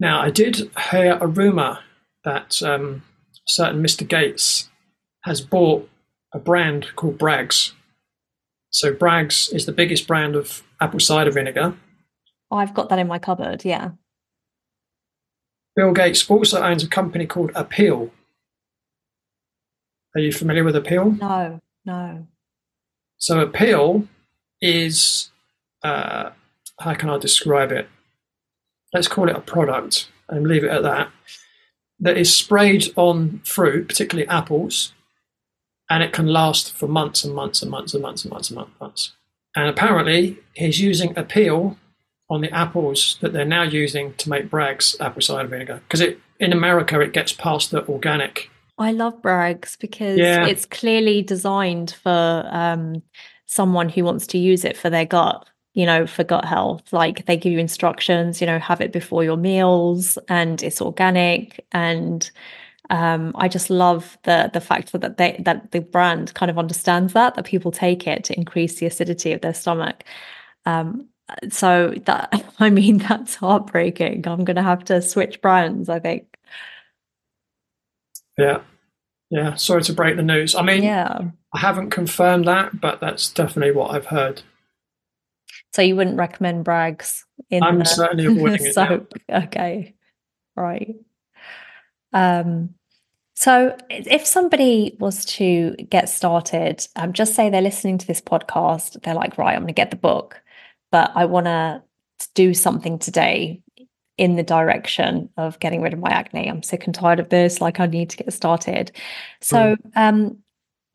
Now, I did hear a rumor that um, certain Mr. Gates has bought a brand called Bragg's. So Bragg's is the biggest brand of apple cider vinegar. I've got that in my cupboard. Yeah. Bill Gates also owns a company called Apeel. Are you familiar with Apeel? No, no. So Apeel is uh, how can I describe it? Let's call it a product and leave it at that. That is sprayed on fruit, particularly apples, and it can last for months and months and months and months and months and months. And, months. and apparently, he's using Apeel on the apples that they're now using to make Bragg's apple cider vinegar because it in America it gets past the organic. I love Bragg's because Yeah. it's clearly designed for um, someone who wants to use it for their gut, you know, for gut health. Like they give you instructions, you know, have it before your meals and it's organic. And um, I just love the the fact that they that the brand kind of understands that, that people take it to increase the acidity of their stomach. Um, so that [laughs] I mean that's heartbreaking. I'm gonna have to switch brands, I think. Yeah, yeah. Sorry to break the news. I mean, Yeah. I haven't confirmed that, but that's definitely what I've heard. So you wouldn't recommend Bragg's in I'm the, certainly [laughs] avoiding the it now. soap? Okay, right. Um, so if somebody was to get started, um, just say they're listening to this podcast, they're like, right, I'm going to get the book, but I want to do something today in the direction of getting rid of my acne. I'm sick and tired of this. Like I need to get started. So, um,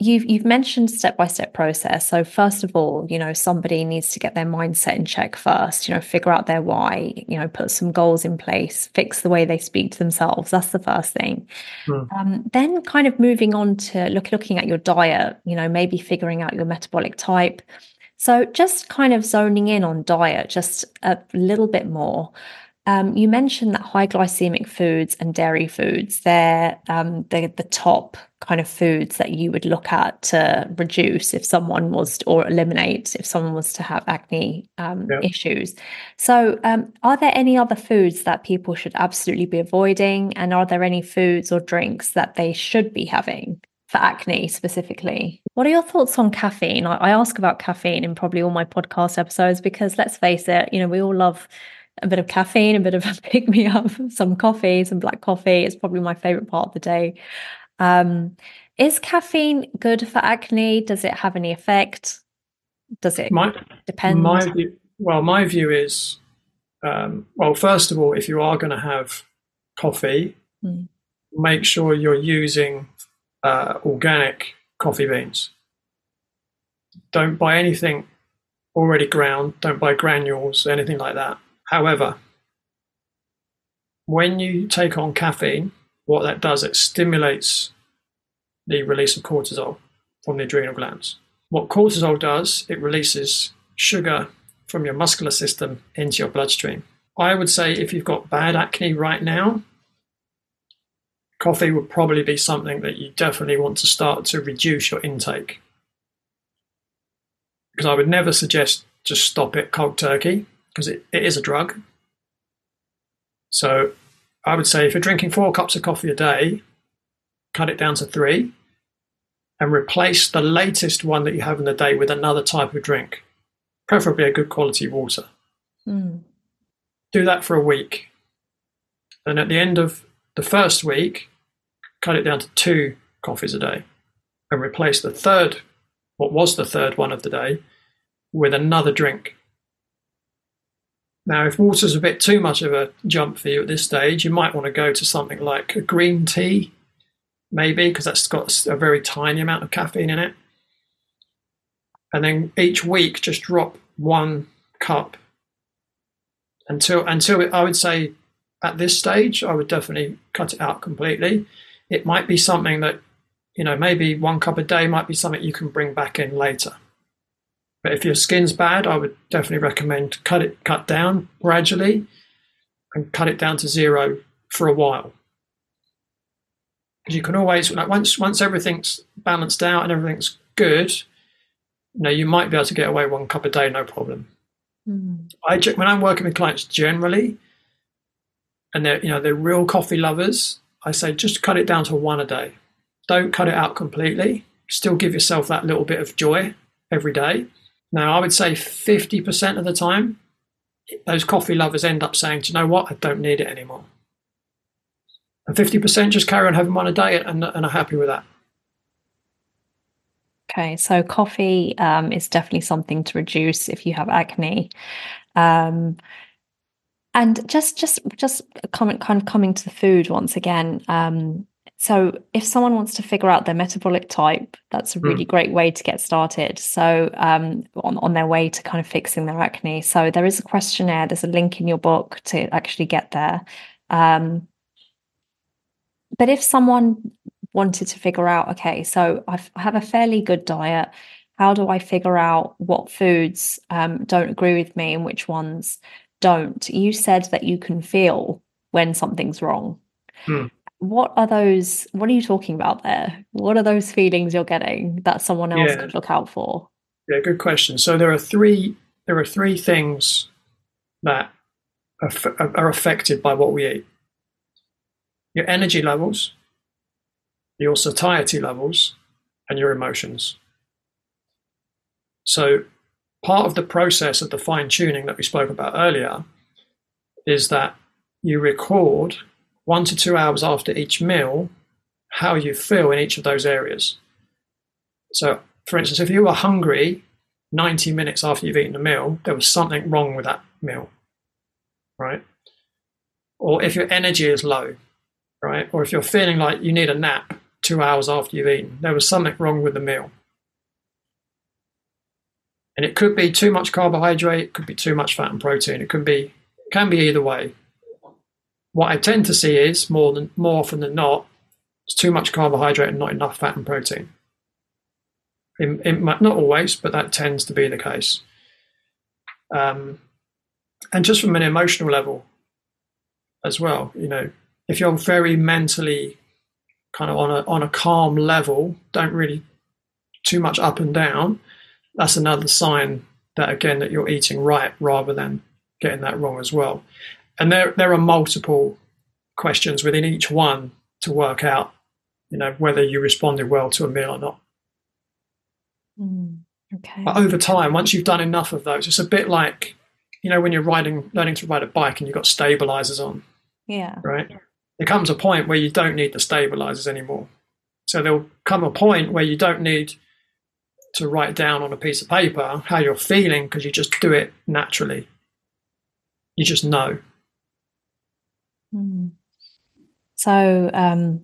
you've you've mentioned step by step process so first of all you know somebody needs to get their mindset in check first you know figure out their why you know put some goals in place fix the way they speak to themselves that's the first thing Hmm. um, then kind of moving on to look looking at your diet you know maybe figuring out your metabolic type So, just kind of zoning in on diet just a little bit more. Um, you mentioned that high glycemic foods and dairy foods, they're um, the, the top kind of foods that you would look at to reduce if someone was to, or eliminate if someone was to have acne um, yeah. issues. So, um, are there any other foods that people should absolutely be avoiding? And are there any foods or drinks that they should be having? For acne specifically. What are your thoughts on caffeine? I, I ask about caffeine in probably all my podcast episodes because let's face it, you know, we all love a bit of caffeine, a bit of a [laughs] pick me up, some coffee, some black coffee. It's probably my favorite part of the day. Um, is caffeine good for acne? Does it have any effect? Does it my, depend? My view, well, my view is, um, well, first of all, if you are going to have coffee, mm. make sure you're using uh, organic coffee beans. Don't buy anything already ground. Don't buy granules, anything like that. However, when you take on caffeine, what that does, it stimulates the release of cortisol from the adrenal glands. What cortisol does, it releases sugar from your muscular system into your bloodstream. I would say if you've got bad acne right now, coffee would probably be something that you definitely want to start to reduce your intake. Because I would never suggest just stop it cold turkey because it, it is a drug. So I would say if you're drinking four cups of coffee a day, cut it down to three and replace the latest one that you have in the day with another type of drink, preferably a good quality water. Mm. Do that for a week. And at the end of the first week, cut it down to two coffees a day and replace the third, what was the third one of the day, with another drink. Now, if water's a bit too much of a jump for you at this stage, you might want to go to something like a green tea, maybe, because that's got a very tiny amount of caffeine in it. And then each week, just drop one cup until until it, I would say at this stage, I would definitely cut it out completely. It might be something that you know maybe one cup a day might be something you can bring back in later. But if your skin's bad, I would definitely recommend cut it cut down gradually and cut it down to zero for a while. Because you can always like once once everything's balanced out and everything's good, you know, you might be able to get away one cup a day, no problem. Mm. I when I'm working with clients generally, and they're you know they're real coffee lovers, I say just cut it down to one a day. Don't cut it out completely. Still give yourself that little bit of joy every day. Now, I would say 50% of the time, those coffee lovers end up saying, Do you know what? I don't need it anymore. And 50% just carry on having one a day and, and are happy with that. Okay, so coffee um, is definitely something to reduce if you have acne. Um, and just, just, just comment, kind of coming to the food once again. Um, so, if someone wants to figure out their metabolic type, that's a really mm. great way to get started. So, um, on, on their way to kind of fixing their acne. So, there is a questionnaire, there's a link in your book to actually get there. Um, but if someone wanted to figure out, okay, so I've, I have a fairly good diet, how do I figure out what foods um, don't agree with me and which ones don't? You said that you can feel when something's wrong. Mm what are those what are you talking about there? What are those feelings you're getting that someone else yeah. could look out for? Yeah good question. So there are three there are three things that are, are affected by what we eat. Your energy levels your satiety levels and your emotions. So part of the process of the fine tuning that we spoke about earlier is that you record one to two hours after each meal how you feel in each of those areas. So, for instance, if you were hungry 90 minutes after you've eaten a meal, there was something wrong with that meal, right? Or if your energy is low, right? Or if you're feeling like you need a nap two hours after you've eaten, there was something wrong with the meal. And it could be too much carbohydrate, it could be too much fat and protein, it could be, can be either way what I tend to see is more than more often than not, it's too much carbohydrate and not enough fat and protein. Not always, but that tends to be the case. Um, and just from an emotional level as well, you know, if you're very mentally kind of on a on a calm level, don't really too much up and down, that's another sign that again that you're eating right rather than getting that wrong as well. And there there are multiple questions within each one to work out, you know, whether you responded well to a meal or not. Mm, okay. But over time, once you've done enough of those, it's a bit like, you know, when you're riding, learning to ride a bike and you've got stabilizers on. Yeah. Right. There comes a point where you don't need the stabilizers anymore. So there'll come a point where you don't need to write down on a piece of paper how you're feeling because you just do it naturally. You just know. Mm. So um,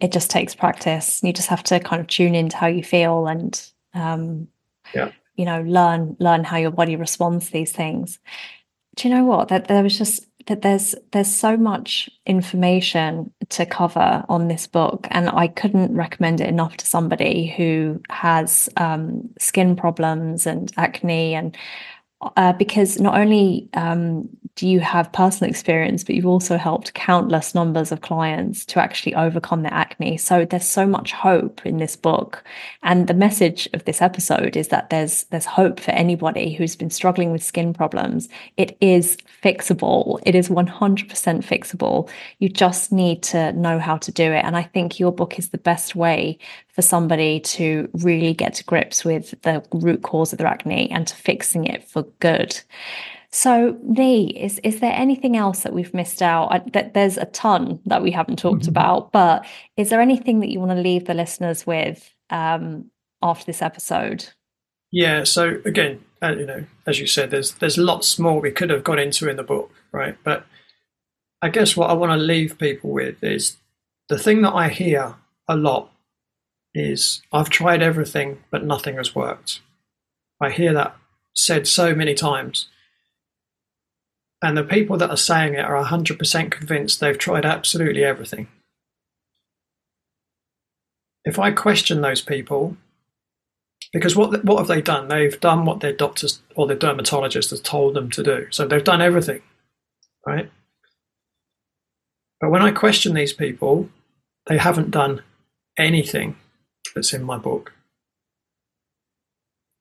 it just takes practice. You just have to kind of tune into how you feel and um, yeah. you know learn learn how your body responds to these things. Do you know what? That there was just that there's there's so much information to cover on this book, and I couldn't recommend it enough to somebody who has um, skin problems and acne and uh, because not only um, do you have personal experience, but you've also helped countless numbers of clients to actually overcome their acne. So there's so much hope in this book. And the message of this episode is that there's there's hope for anybody who's been struggling with skin problems. It is fixable. It is 100% fixable. You just need to know how to do it. And I think your book is the best way for somebody to really get to grips with the root cause of their acne and to fixing it for good. So, Leigh, is is there anything else that we've missed out? I, that there's a ton that we haven't talked mm-hmm. about, but is there anything that you want to leave the listeners with um, after this episode? Yeah. So again, uh, you know, as you said, there's there's lots more we could have gone into in the book, right? But I guess what I want to leave people with is the thing that I hear a lot is I've tried everything, but nothing has worked. I hear that said so many times. And the people that are saying it are 100% convinced they've tried absolutely everything. If I question those people, because what, what have they done? They've done what their doctors or their dermatologist has told them to do. So they've done everything, right? But when I question these people, they haven't done anything that's in my book.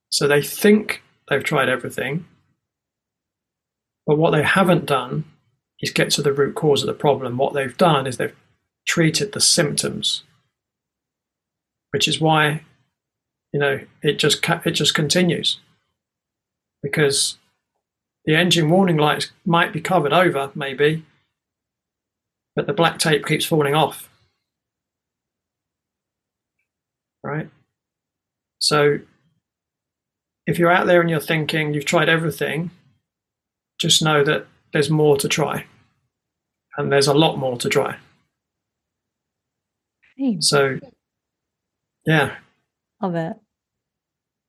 So they think they've tried everything, but what they haven't done is get to the root cause of the problem. What they've done is they've treated the symptoms, which is why, you know, it just it just continues because the engine warning lights might be covered over, maybe, but the black tape keeps falling off right? So if you're out there and you're thinking you've tried everything, just know that there's more to try. And there's a lot more to try. So, yeah. Love it.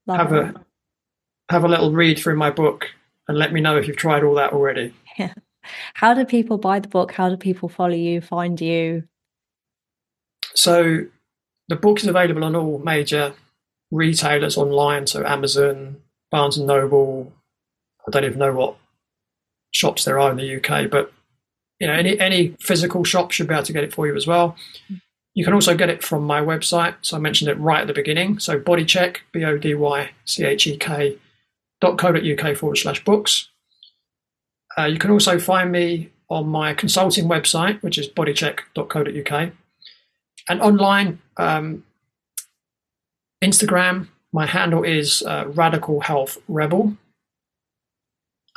Love have it. a have a little read through my book and let me know if you've tried all that already. Yeah. [laughs] How do people buy the book? How do people follow you, find you? So the book is available on all major retailers online, so Amazon, Barnes and Noble. I don't even know what shops there are in the UK, but you know, any any physical shop should be able to get it for you as well. You can also get it from my website. So I mentioned it right at the beginning. So bodychek, B O D Y C H E K dot co dot uk forward slash books. Uh, you can also find me on my consulting website, which is bodychek.co.uk. And online, um, Instagram, my handle is uh, Radical Health Rebel.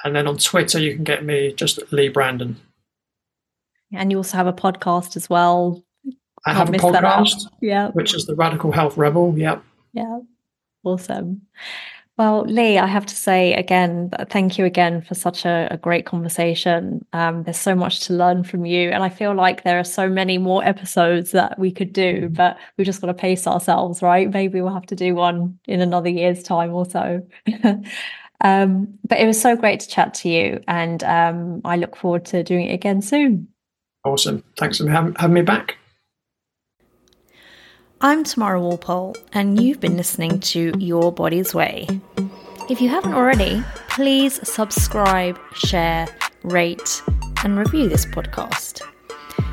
And then on Twitter, you can get me just Leigh Brandon. And you also have a podcast as well. I have a podcast, yeah, which is the Radical Health Rebel. Yep. Yeah. Awesome. Well, Leigh, I have to say again, thank you again for such a, a great conversation. Um, there's so much to learn from you. And I feel like there are so many more episodes that we could do, mm-hmm. but we've just got to pace ourselves, right? Maybe we'll have to do one in another year's time or so. [laughs] um, but it was so great to chat to you. And um, I look forward to doing it again soon. Awesome. Thanks for having me back. I'm Tamara Walpole, and you've been listening to Your Body's Way. If you haven't already, please subscribe, share, rate, and review this podcast.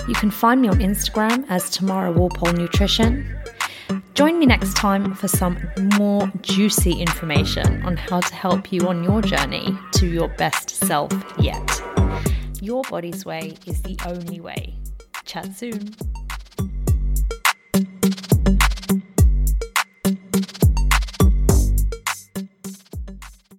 You can find me on Instagram as Tamara Walpole Nutrition. Join me next time for some more juicy information on how to help you on your journey to your best self yet. Your body's way is the only way. Chat soon.